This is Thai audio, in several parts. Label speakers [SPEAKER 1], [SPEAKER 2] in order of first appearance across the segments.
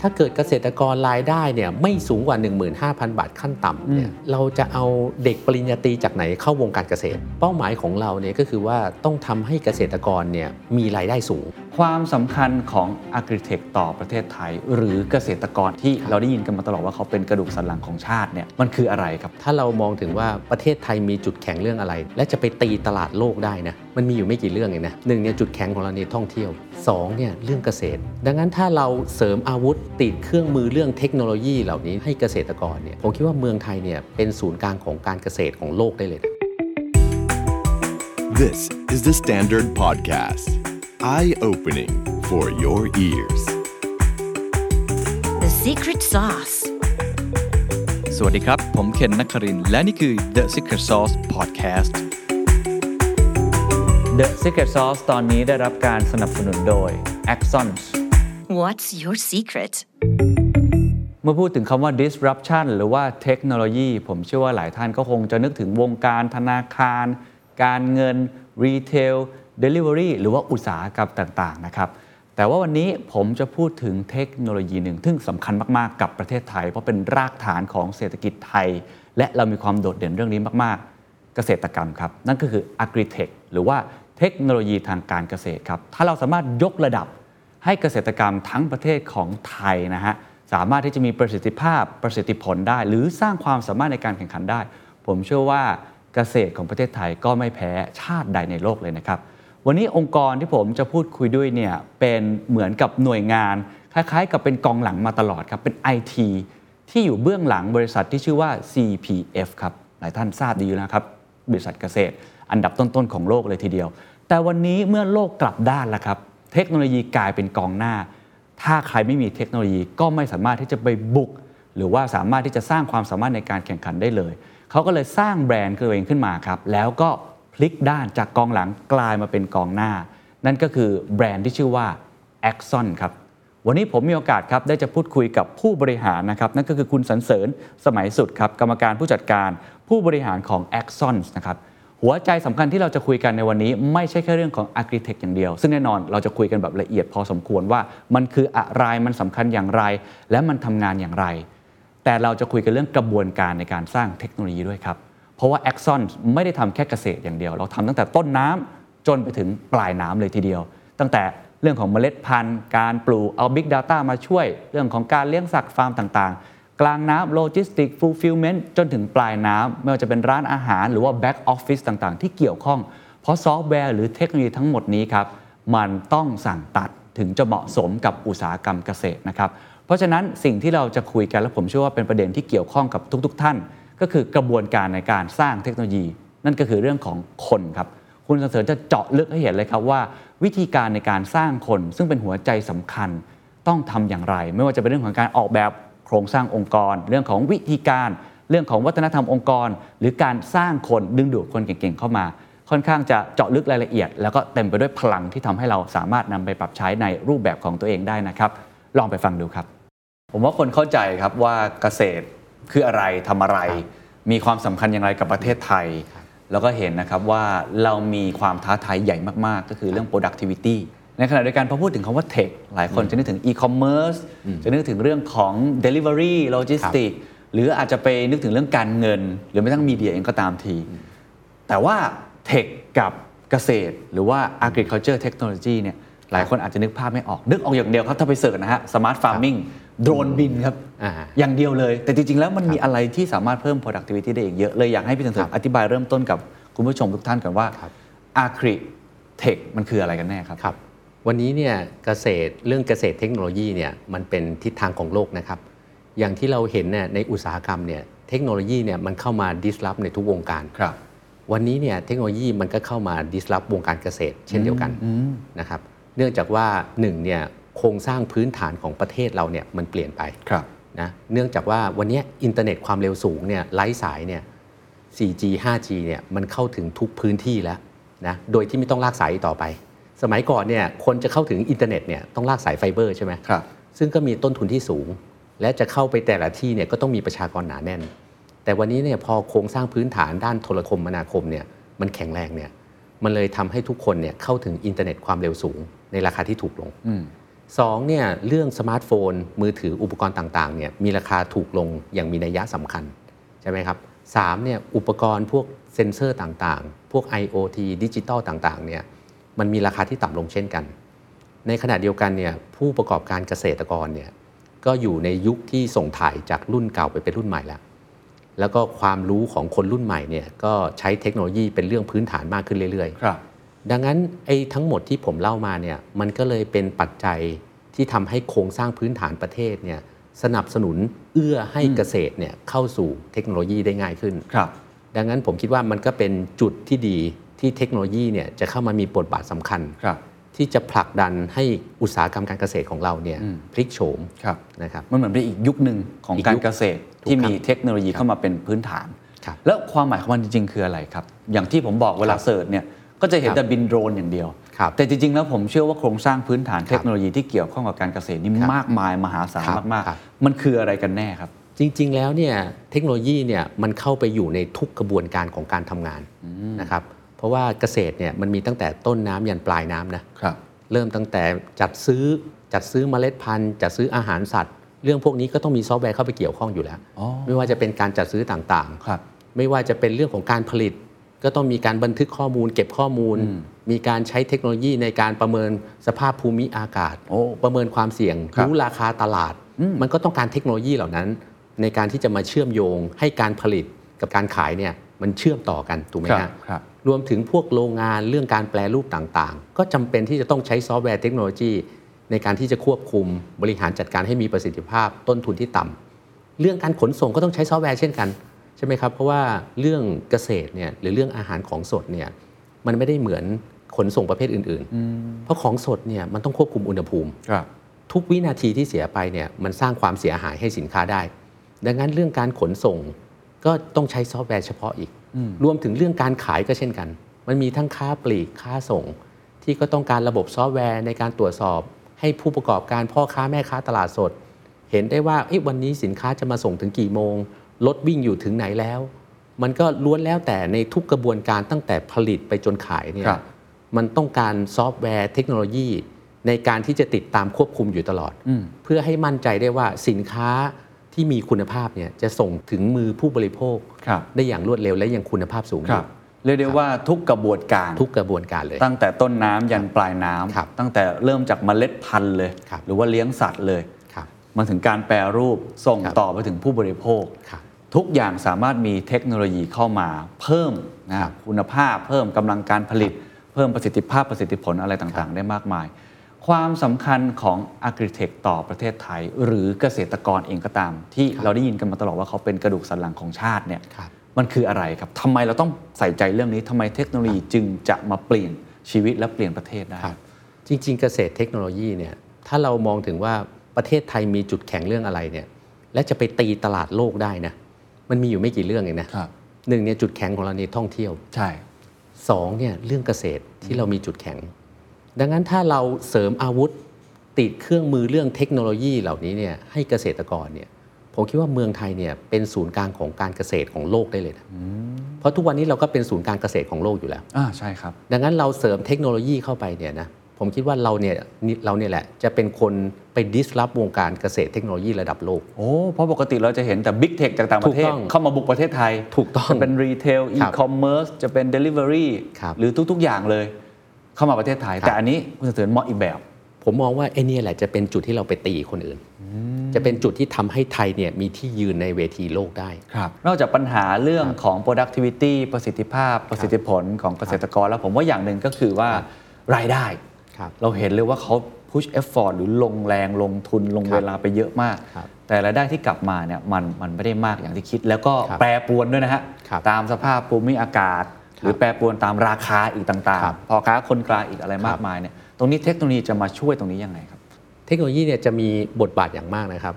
[SPEAKER 1] ถ้าเกิดเกษตรกรรายได้เนี่ยไม่สูงกว่า 15,000 บาทขั้นต่ำเนี่ยเราจะเอาเด็กปริญญาตรีจากไหนเข้าวงการเกษตร เป้าหมายของเราเนี่ยก็คือว่าต้องทำให้เกษตรกรเนี่ยมีรายได้สูง
[SPEAKER 2] ความสำคัญของ a g r i t e c h ต่อประเทศไทย หรือเกษตรกรที่เราได้ยินกันมาตลอดว่าเขาเป็นกระดูกสันหลังของชาติเนี่ยมันคืออะไรครับ
[SPEAKER 1] ถ้าเรามองถึงว่าประเทศไทยมีจุดแข็งเรื่องอะไร และจะไปตีตลาดโลกได้นะมันมีอยู่ไม่กี่เรื่องเองนะหนึ่งเนี่ยจุดแข็งของเราเนี่ยท่องเที่ยวสองเนี่ยเรื่องเกษตร ดังนั้นถ้าเราเสริมอาวุธติดเครื่องมือเรื่องเทคโนโลยีเหล่านี้ให้เกษตรกรเนี่ยผมคิดว่าเมืองไทยเนี่ยเป็นศูนย์กลางของการเกษตรของโลกได้เลยนะ
[SPEAKER 3] This is the Standard Podcast. Eye opening for your ears.
[SPEAKER 4] The secret sauce.
[SPEAKER 5] สวัสดีครับ ผมเคนนักครินทร์และนี่คือ The Secret Sauce Podcast
[SPEAKER 2] The Secret Sauce ตอนนี้ได้รับการสนับสนุนโดย Axons
[SPEAKER 4] What's your secret?
[SPEAKER 2] เมื่อพูดถึงคำว่า disruption หรือว่าเทคโนโลยีผมเชื่อว่าหลายท่านก็คงจะนึกถึงวงการธนาคาร การเงิน retail delivery หรือว่าอุตสาหกรรมต่างๆนะครับแต่ว่าวันนี้ผมจะพูดถึงเทคโนโลยีหนึ่งซึ่งสำคัญมากๆ กับประเทศไทย เพราะเป็นรากฐานของเศรษฐกิจไทย และเรามีความโดดเด่นเรื่องนี้มากๆ เกษตรกรรมครับ นั่นก็คือ agri-tech หรือว่าเทคโนโลยีทางการเกษตรครับ ถ้าเราสามารถยกระดับให้เกษตรกรรมทั้งประเทศของไทยนะฮะสามารถที่จะมีประสิทธิภาพประสิทธิผลได้ หรือสร้างความสามารถในการแข่งขันได้ ผมเชื่อว่าเกษตรของประเทศไทยก็ไม่แพ้ชาติใดในโลกเลยนะครับ วันนี้องค์กรที่ผมจะพูดคุยด้วยเนี่ยเป็นเหมือนกับหน่วยงาน คล้ายๆ กับเป็นกองหลังมาตลอดครับเป็น IT ที่อยู่เบื้องหลังบริษัทที่ชื่อว่า CPF ครับหลายท่านทราบดีอยู่นะครับ บริษัทเกษตร อันดับต้นๆของโลกเลยทีเดียว แต่วันนี้เมื่อโลกกลับด้านแล้วครับ เทคโนโลยีกลายเป็นกองหน้า ถ้าใครไม่มีเทคโนโลยีก็ไม่สามารถที่จะไปบุก หรือว่าสามารถที่จะสร้างความสามารถในการแข่งขันได้เลย เขาก็เลยสร้างแบรนด์ตัวเองขึ้นมาครับแล้วก็ พลิกด้านจากกองหลังกลายมาเป็นกองหน้า นั่นก็คือแบรนด์ที่ชื่อว่า Axon ครับวันนี้ผมมีโอกาสครับได้จะพูดคุยกับผู้บริหารนะครับนั่นก็คือคุณสันเสริญสมัยสุดครับกรรมการผู้จัดการผู้บริหารของ Axon นะครับหัวใจสำคัญที่เราจะคุยกันในวันนี้ ไม่ใช่แค่เรื่องของ Agritech อย่างเดียว ซึ่งแน่นอนเราจะคุยกันแบบละเอียดพอสมควรว่ามันคืออะไรมันสำคัญอย่างไร และมันทำงานอย่างไร แต่เราจะคุยกันเรื่องกระบวนการในการสร้างเทคโนโลยีด้วยครับ เพราะว่า Axon ไม่ได้ทำแค่เกษตรอย่างเดียว เราทำตั้งแต่ต้นน้จนไปถึงปลายน้ำเลยทีเดียว ตั้งแต่เรื่องของเมล็ดพันธุ์ การปลูกเอา Big Data มาช่วย เรื่องของการเลี้ยงสัตว์ฟาร์มต่างๆ กลางน้ำโลจิสติก fulfillment จนถึงปลายน้ำไม่ว่าจะเป็นร้านอาหารหรือว่า back office ต่างๆ ที่เกี่ยวข้อง เพราะซอฟต์แวร์หรือเทคโนโลยีทั้งหมดนี้ครับมันต้องสั่งตัดถึงจะเหมาะสมกับอุตสาหกรรมเกษตรนะครับเพราะฉะนั้นสิ่งที่เราจะคุยกันและผมเชื่อว่าเป็นประเด็นที่เกี่ยวข้องกับทุก ๆ ท่าน ก็คือกระบวนการในการสร้างเทคโนโลยี นั่นก็คือเรื่องของคนครับ คุณสันเสริญจะเจาะลึกให้เห็นเลยครับว่า วิธีการในการสร้างคน ซึ่งเป็นหัวใจสำคัญต้องทำอย่างไร ไม่ว่าจะเป็นเรื่องของการออกแบบโครงสร้างองค์กร เรื่องของวิธีการ เรื่องของวัฒนธรรมองค์กร หรือการสร้างคนดึงดูดคนเก่งๆเข้ามา ค่อนข้างจะเจาะลึกรายละเอียด แล้วก็เต็มไปด้วยพลังที่ทำให้เราสามารถนำไปปรับใช้ในรูปแบบของตัวเองได้นะครับ ลองไปฟังดูครับ ผมว่าคนเข้าใจครับว่าเกษตร คืออะไรทำอะไร มีความสำคัญอย่างไรกับประเทศไทย แล้วก็เห็นนะครับว่าเรามีความท้าทายใหญ่มาก ๆ ก็คือเรื่อง productivity ในขณะเดียวกันพอพูดถึงคำว่า tech หลายคนจะนึกถึง e-commerce จะนึกถึงเรื่องของ delivery logistics หรืออาจจะไปนึกถึงเรื่องการเงิน หรือไม่ต้องมีเดียเองก็ตามที แต่ว่าเทคกับเกษตร หรือว่า agriculture technology เนี่ยหลายคนอาจจะนึกภาพไม่ออก นึกออกอย่างเดียวครับ ถ้าไปเสิร์ชนะฮะ smart farming โดรนบินครับ
[SPEAKER 1] อ่า
[SPEAKER 2] อย่างเดียวเลย แต่จริง ๆ แล้วมันมีอะไรที่สามารถเพิ่ม productivity ได้อีกเยอะ เลยอยากให้พี่สันเสริญอธิบายเริ่มต้นกับคุณผู้ชมทุกท่านกันว่า agri tech มันคืออะไรกันแน่ครับ
[SPEAKER 1] ครับ วันนี้เนี่ยเกษตรเรื่องเกษตรเทคโนโลยีเนี่ยมันเป็นทิศทางของโลกนะครับ อย่างที่เราเห็นเนี่ยในอุตสาหกรรมเนี่ยเทคโนโลยีเนี่ยมันเข้ามา disrupt ในทุกวงการ
[SPEAKER 2] ครับ
[SPEAKER 1] วันนี้เนี่ยเทคโนโลยีมันก็เข้ามา disrupt วงการเกษตร เช่นเดียวกันนะครับ เนื่องจากว่าหนึ่งเนี่ย โครงสร้างพื้นฐานของประเทศเราเนี่ยมันเปลี่ยนไป
[SPEAKER 2] ครับ
[SPEAKER 1] นะเนื่องจากว่าวันนี้อินเทอร์เน็ตความเร็วสูงเนี่ยไร้สายเนี่ย 4G 5G เนี่ยมันเข้าถึงทุกพื้นที่แล้วนะโดยที่ไม่ต้องลากสายอีกต่อไป สมัยก่อนเนี่ยคนจะเข้าถึงอินเทอร์เน็ตเนี่ยต้องลากสายไฟเบอร์ใช่ไหม
[SPEAKER 2] ครับ
[SPEAKER 1] ซึ่งก็มีต้นทุนที่สูง และจะเข้าไปแต่ละที่เนี่ยก็ต้องมีประชากรหนาแน่น แต่วันนี้เนี่ยพอโครงสร้างพื้นฐานด้านโทรคมนาคมเนี่ยมันแข็งแรงเนี่ยมันเลยทำให้ทุกคนเนี่ยเข้าถึงอินเทอร์เน็ตความเร็วสูง ในราคาที่ถูกลง สองเนี่ยเรื่องสมาร์ทโฟน มือถืออุปกรณ์ต่างๆเนี่ยมีราคาถูกลงอย่างมีนัยยะสำคัญ ใช่ไหมครับสามเนี่ยอุปกรณ์พวกเซ็นเซอร์ต่างๆ พวก IoT ดิจิตอลต่างๆเนี่ยมันมีราคาที่ต่ำลงเช่นกัน ในขณะเดียวกันเนี่ยผู้ประกอบการเกษตรกรเนี่ยก็อยู่ในยุคที่ส่งถ่ายจากรุ่นเก่าไปเป็นรุ่นใหม่แล้ว แล้วก็ความรู้ของคนรุ่นใหม่เนี่ยก็ใช้เทคโนโลยีเป็นเรื่องพื้นฐานมากขึ้นเรื่อยๆ
[SPEAKER 2] ครับ
[SPEAKER 1] ดังนั้นไอ้ทั้งหมดที่ผมเล่ามาเนี่ยมันก็เลยเป็นปัจจัยที่ทำให้โครงสร้างพื้นฐานประเทศเนี่ยสนับสนุนเอื้อให้เกษตรเนี่ยเข้าสู่เทคโนโลยีได้ง่ายขึ้น
[SPEAKER 2] ครับ
[SPEAKER 1] ดังนั้นผมคิดว่ามันก็เป็นจุดที่ดีที่เทคโนโลยีเนี่ยจะเข้ามามีบทบาทสำคัญ
[SPEAKER 2] ครับ
[SPEAKER 1] ที่จะผลักดันให้อุตสาหกรรมการเกษตรของเราเนี่ย
[SPEAKER 2] อืม
[SPEAKER 1] พลิกโฉม
[SPEAKER 2] ครับ
[SPEAKER 1] นะครับ
[SPEAKER 2] มันเหมือนเป็นอีกยุคหนึ่งของ
[SPEAKER 1] อีก
[SPEAKER 2] การ
[SPEAKER 1] ยุค
[SPEAKER 2] เกษตร
[SPEAKER 1] ถูก
[SPEAKER 2] ที่
[SPEAKER 1] ครับ
[SPEAKER 2] มีเทคโนโลยีเข้ามาเป็นพื้นฐาน
[SPEAKER 1] ครับ
[SPEAKER 2] แล้วความหมายของมันจริงๆ คืออะไรครับ อย่างที่ผมบอกเวลา
[SPEAKER 1] ครับ
[SPEAKER 2] เสิร์ชเนี่ย ก็จะเห็น
[SPEAKER 1] ครับ
[SPEAKER 2] แต่บินโดรนอย่างเดียว
[SPEAKER 1] ครับ
[SPEAKER 2] แต่จริงๆ แล้วผมเชื่อว่าโครงสร้างพื้นฐานเทคโนโลยีที่เกี่ยวข้องกับการเกษตรนี่
[SPEAKER 1] ครับ
[SPEAKER 2] มากมายมหาศาล
[SPEAKER 1] ครับ
[SPEAKER 2] มาก
[SPEAKER 1] ครับ
[SPEAKER 2] ๆมันคืออะไรกันแน่ครับ
[SPEAKER 1] จริงๆ แล้วเนี่ยเทคโนโลยีเนี่ยมันเข้าไปอยู่ในทุกกระบวนการของการทำงานนะครับ เพราะว่าเกษตรเนี่ยมันมีตั้งแต่ต้นน้ำยันปลายน้ำนะครับเริ่มตั้งแต่จัดซื้อจัดซื้อเมล็ดพันธุ์จัดซื้ออาหารสัตว์ เรื่องพวกนี้ก็ต้องมีซอฟต์แวร์เข้าไปเกี่ยวข้องอยู่แล้ว
[SPEAKER 2] อ๋อ
[SPEAKER 1] ไม่ว่าจะเป็นการจัดซื้อต่าง
[SPEAKER 2] ครับ
[SPEAKER 1] ๆไม่ว่าจะเป็นเรื่องของการผลิต ก็ต้องมีการบันทึกข้อมูล เก็บข้อมูล
[SPEAKER 2] อืม
[SPEAKER 1] มีการใช้เทคโนโลยีในการประเมินสภาพภูมิอากาศ
[SPEAKER 2] โอ้
[SPEAKER 1] ประเมินความเสี่ยง
[SPEAKER 2] ครับ
[SPEAKER 1] รู้ราคาตลาด
[SPEAKER 2] อืม
[SPEAKER 1] มันก็ต้องการเทคโนโลยีเหล่านั้น ในการที่จะมาเชื่อมโยง ให้การผลิตกับการขายเนี่ยมันเชื่อมต่อกันถูกไหม
[SPEAKER 2] ครับ
[SPEAKER 1] ฮะ
[SPEAKER 2] ครับ
[SPEAKER 1] รวมถึงพวกโรงงานเรื่องการแปรรูปต่างๆ ก็จำเป็นที่จะต้องใช้ซอฟต์แวร์เทคโนโลยีในการที่จะควบคุมบริหารจัดการให้มีประสิทธิภาพต้นทุนที่ต่ำเรื่องการขนส่งก็ต้องใช้ซอฟต์แวร์เช่นกันใช่ไหมครับเพราะว่าเรื่องเกษตรเนี่ยหรือเรื่องอาหารของสดเนี่ยมันไม่ได้เหมือนขนส่งประเภทอื่นๆ เพราะของสดเนี่ยมันต้องควบคุมอุณหภูมิ
[SPEAKER 2] ครับ
[SPEAKER 1] ทุกวินาทีที่เสียไปเนี่ยมันสร้างความเสียหายให้สินค้าได้ ดังนั้นเรื่องการขนส่งก็ต้องใช้ซอฟต์แวร์เฉพาะอีก รวมถึงเรื่องการขายก็เช่นกัน มันมีทั้งค้าปลีกค้าส่ง ที่ก็ต้องการระบบซอฟต์แวร์ในการตรวจสอบ ให้ผู้ประกอบการพ่อค้าแม่ค้าตลาดสด เห็นได้ว่าเอ๊ะวันนี้สินค้าจะมาส่งถึงกี่โมง รถวิ่งอยู่ถึงไหนแล้ว มันก็ล้วนแล้วแต่ในทุกกระบวนการตั้งแต่ผลิตไปจนขายเนี่ย
[SPEAKER 2] ครับ
[SPEAKER 1] มันต้องการซอฟต์แวร์เทคโนโลยี ในการที่จะติดตามควบคุมอยู่ตลอด
[SPEAKER 2] อืม
[SPEAKER 1] เพื่อให้มั่นใจได้ว่าสินค้าที่มีคุณภาพเนี่ยจะส่งถึงมือผู้บริโภค
[SPEAKER 2] ครับ
[SPEAKER 1] ได้อย่างรวดเร็วและอย่างคุณภาพสูง
[SPEAKER 2] ครับเรียกได้ว่าทุกกระบวนการ
[SPEAKER 1] ทุกกระบวนการเลย
[SPEAKER 2] ตั้งแต่ต้นน้ำยันปลายน้ำ
[SPEAKER 1] ครับ
[SPEAKER 2] ตั้งแต่เริ่มจากเมล็ดพันธุ์เลย
[SPEAKER 1] ครับ
[SPEAKER 2] หรือว่าเลี้ยงสัตว์เลย
[SPEAKER 1] ครับ
[SPEAKER 2] มาถึงการแปรรูปส่ง
[SPEAKER 1] ครับ
[SPEAKER 2] ต่อไปถึงผู้บริโภค
[SPEAKER 1] ครับ
[SPEAKER 2] ทุกอย่างสามารถมีเทคโนโลยีเข้ามาเพิ่มนะครับคุณภาพเพิ่มกำลังการผลิต เพิ่มประสิทธิภาพประสิทธิผลอะไรต่างๆ ได้มากมาย ความสำคัญของ a g r i t e c h ต่อประเทศไทย หรือเกษตรกรเองก็ตาม ที่
[SPEAKER 1] ครับ
[SPEAKER 2] เราได้ยินกันมาตลอดว่าเขาเป็นกระดูกสันหลังของชาติเนี่ย
[SPEAKER 1] ครับ
[SPEAKER 2] มันคืออะไรครับทำไมเราต้องใส่ใจเรื่องนี้ทำไมเทคโนโลยีจึงจะมาเปลี่ยนชีวิตและเปลี่ยนประเทศได้
[SPEAKER 1] ครับจริง ๆ เกษตรเทคโนโลยีเนี่ยถ้าเรามองถึงว่าประเทศไทยมีจุดแข็งเรื่องอะไรเนี่ยและจะไปตีตลาดโลกได้นะ มันมีอยู่ไม่กี่เรื่องเองนะครับหนึ่งเนี่ยจุดแข็งของเราในท่องเที่ยว
[SPEAKER 2] ใช่
[SPEAKER 1] สองเนี่ยเรื่องเกษตรที่เรามีจุดแข็ง ดังนั้นถ้าเราเสริมอาวุธติดเครื่องมือเรื่องเทคโนโลยีเหล่านี้เนี่ยให้เกษตรกรเนี่ยผมคิดว่าเมืองไทยเนี่ยเป็นศูนย์กลางของการเกษตรของโลกได้เลยนะเพราะทุกวันนี้เราก็เป็นศูนย์การเกษตรของโลกอยู่แล้ว
[SPEAKER 2] อ่าใช่ครับ
[SPEAKER 1] ดังนั้นเราเสริมเทคโนโลยีเข้าไปเนี่ยนะ ผมคิดว่าเราเนี่ยนี่เราเนี่ยแหละจะเป็นคนไป disrupt วงการเกษตรเทคโนโลยีระดับโลก
[SPEAKER 2] โอ้เพราะปกติเราจะเห็นแต่ Big Tech จากต่างประเทศ
[SPEAKER 1] ถูกต้อง
[SPEAKER 2] เข้ามาบุกประเทศไทย
[SPEAKER 1] ถูกต้อง
[SPEAKER 2] จะเป็น retail
[SPEAKER 1] ครับ
[SPEAKER 2] คอมเมิร์ซจะเป็น Delivery
[SPEAKER 1] ครับ
[SPEAKER 2] หรือทุก ๆ อย่างเลย เข้ามาประเทศไทย
[SPEAKER 1] ครับ
[SPEAKER 2] แต่อันนี้คุณเสถียรมองอีกแบบ
[SPEAKER 1] ผมมองว่าไอ้เนี่ยแหละจะเป็นจุดที่เราไปตีคนอื่น จะเป็นจุดที่ทำให้ไทยเนี่ยมีที่ยืนในเวทีโลกได้
[SPEAKER 2] นอกจากปัญหาเรื่องของ productivity ประสิทธิภาพประสิทธิผลของเกษตรกรแล้วผมว่าอย่างหนึ่งก็คือว่า
[SPEAKER 1] ครับ
[SPEAKER 2] รายได้
[SPEAKER 1] ครับ
[SPEAKER 2] เราเห็นเลยว่าเขา push effort หรือลงแรงลงทุนลง
[SPEAKER 1] ครับ
[SPEAKER 2] เวลาไปเยอะมาก
[SPEAKER 1] ครับ
[SPEAKER 2] แต่รายได้ที่กลับมาเนี่ยมันมันไม่ได้มากอย่างที่คิด แล้วก็
[SPEAKER 1] ครับ
[SPEAKER 2] แปรปรวนด้วยนะฮะ
[SPEAKER 1] ครับ
[SPEAKER 2] ตามสภาพภูมิอากาศ หรือแปรปรวนตามราคาอีกต่าง
[SPEAKER 1] ครับ
[SPEAKER 2] ๆพอค้าคนกลางอีกอะไรมาก
[SPEAKER 1] ครับ
[SPEAKER 2] มายเนี่ยตรงนี้เทคโนโลยีจะมาช่วยตรงนี้ยังไงครับ
[SPEAKER 1] เทคโนโลยีเนี่ยจะมีบทบาทอย่างมากนะครับ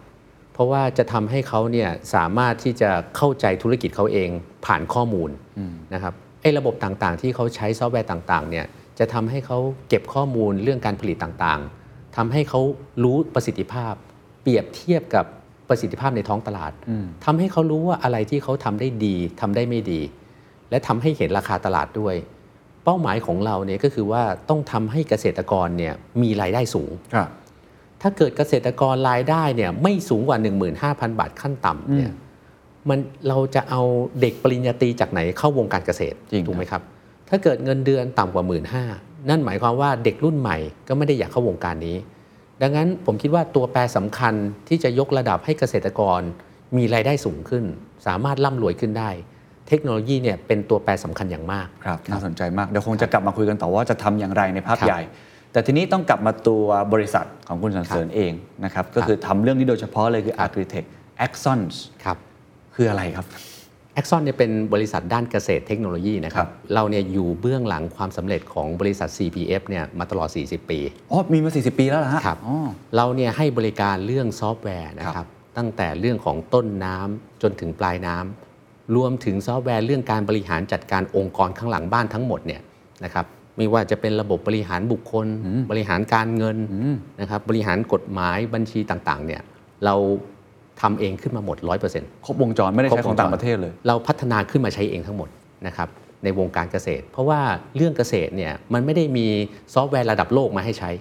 [SPEAKER 1] เพราะว่าจะทำให้เขาเนี่ยสามารถที่จะเข้าใจธุรกิจเขาเองผ่านข้อมูลนะครับไอ้ระบบต่างๆ ที่เขาใช้ซอฟต์แวร์ต่างๆเนี่ย จะทำให้เขาเก็บข้อมูลเรื่องการผลิตต่างๆทำให้เขารู้ประสิทธิภาพ เปรียบเทียบกับประสิทธิภาพในท้องตลาดทำให้เขารู้ว่าอะไรที่เขาทำได้ดีทำได้ไม่ดี และทำให้เห็นราคาตลาดด้วย เป้าหมายของเราเนี่ยก็คือว่าต้องทำให้เกษตรกรเนี่ยมีรายได้สูง
[SPEAKER 2] ครับ
[SPEAKER 1] ถ้าเกิดเกษตรกรรายได้เนี่ยไม่สูงกว่า 15,000 บาทขั้นต่ำเนี่ยมันเราจะเอาเด็กปริญญาตรีจากไหนเข้าวงการเกษตร
[SPEAKER 2] จริง
[SPEAKER 1] ถูกไหมครับ ถ้าเกิดเงินเดือนต่ำกว่า1 5ื่นนั่นหมายความว่าเด็กรุ่นใหม่ก็ไม่ได้อยากเข้าวงการนี้ ดังนั้นผมคิดว่าตัวแปรสำคัญที่จะยกระดับให้เกษตรกร มีรายได้สูงขึ้น สามารถร่ำรวยขึ้นได้ เทคโนโลยีเนี่ยเป็นตัวแปรสำคัญอย่างมาก
[SPEAKER 2] ครับน่าสนใจมากเดี๋ยวคงจะกลับมาคุยกันต่อว่าจะทำอย่างไรในภาพ
[SPEAKER 1] ครับ
[SPEAKER 2] ใหญ่ แต่ทีนี้ต้องกลับมาตัวบริษัทของคุณสันเสริญเองนะครับก็คือทำเรื่องนี้โดยเฉพาะเลยคือ Agritech Axons
[SPEAKER 1] ครับ
[SPEAKER 2] คืออะไรครับ
[SPEAKER 1] แอ x ซอนเนี่ยเป็นบริษัทด้านเกษตรเทคโนโลยีนะครั
[SPEAKER 2] ครับ
[SPEAKER 1] เราเนี่ยอยู่เบื้องหลังความสำเร็จของบริษัท CPF เนี่ยมาตลอด 40 ปี
[SPEAKER 2] อ๋อ มีมา 40 ปีแล้วเหรอฮะ
[SPEAKER 1] ครับ
[SPEAKER 2] อ๋อ
[SPEAKER 1] เราเนี่ยให้บริการเรื่องซอฟต์แวร์นะครับ ตั้งแต่เรื่องของต้นน้ำจนถึงปลายน้ำรวมถึงซอฟต์แวร์เรื่องการบริหารจัดการองค์กรข้างหลังบ้านทั้งหมดเนี่ยนะครับไม่ว่าจะเป็นระบบบริหารบุคคล บริหารการเงินนะครับบริหารกฎหมายบัญชีต่างๆเนี่ยเรา ทำเองขึ้นมาหมด 100%
[SPEAKER 2] ครบวงจรไม่ได้ใช้ของต่างประเทศเลย
[SPEAKER 1] เราพัฒนาขึ้นมาใช้เองทั้งหมดนะครับในวงการเกษตร เพราะว่าเรื่องเกษตรเนี่ยมันไม่ได้มีซอฟต์แวร์ระดับโลกมาให้ใช้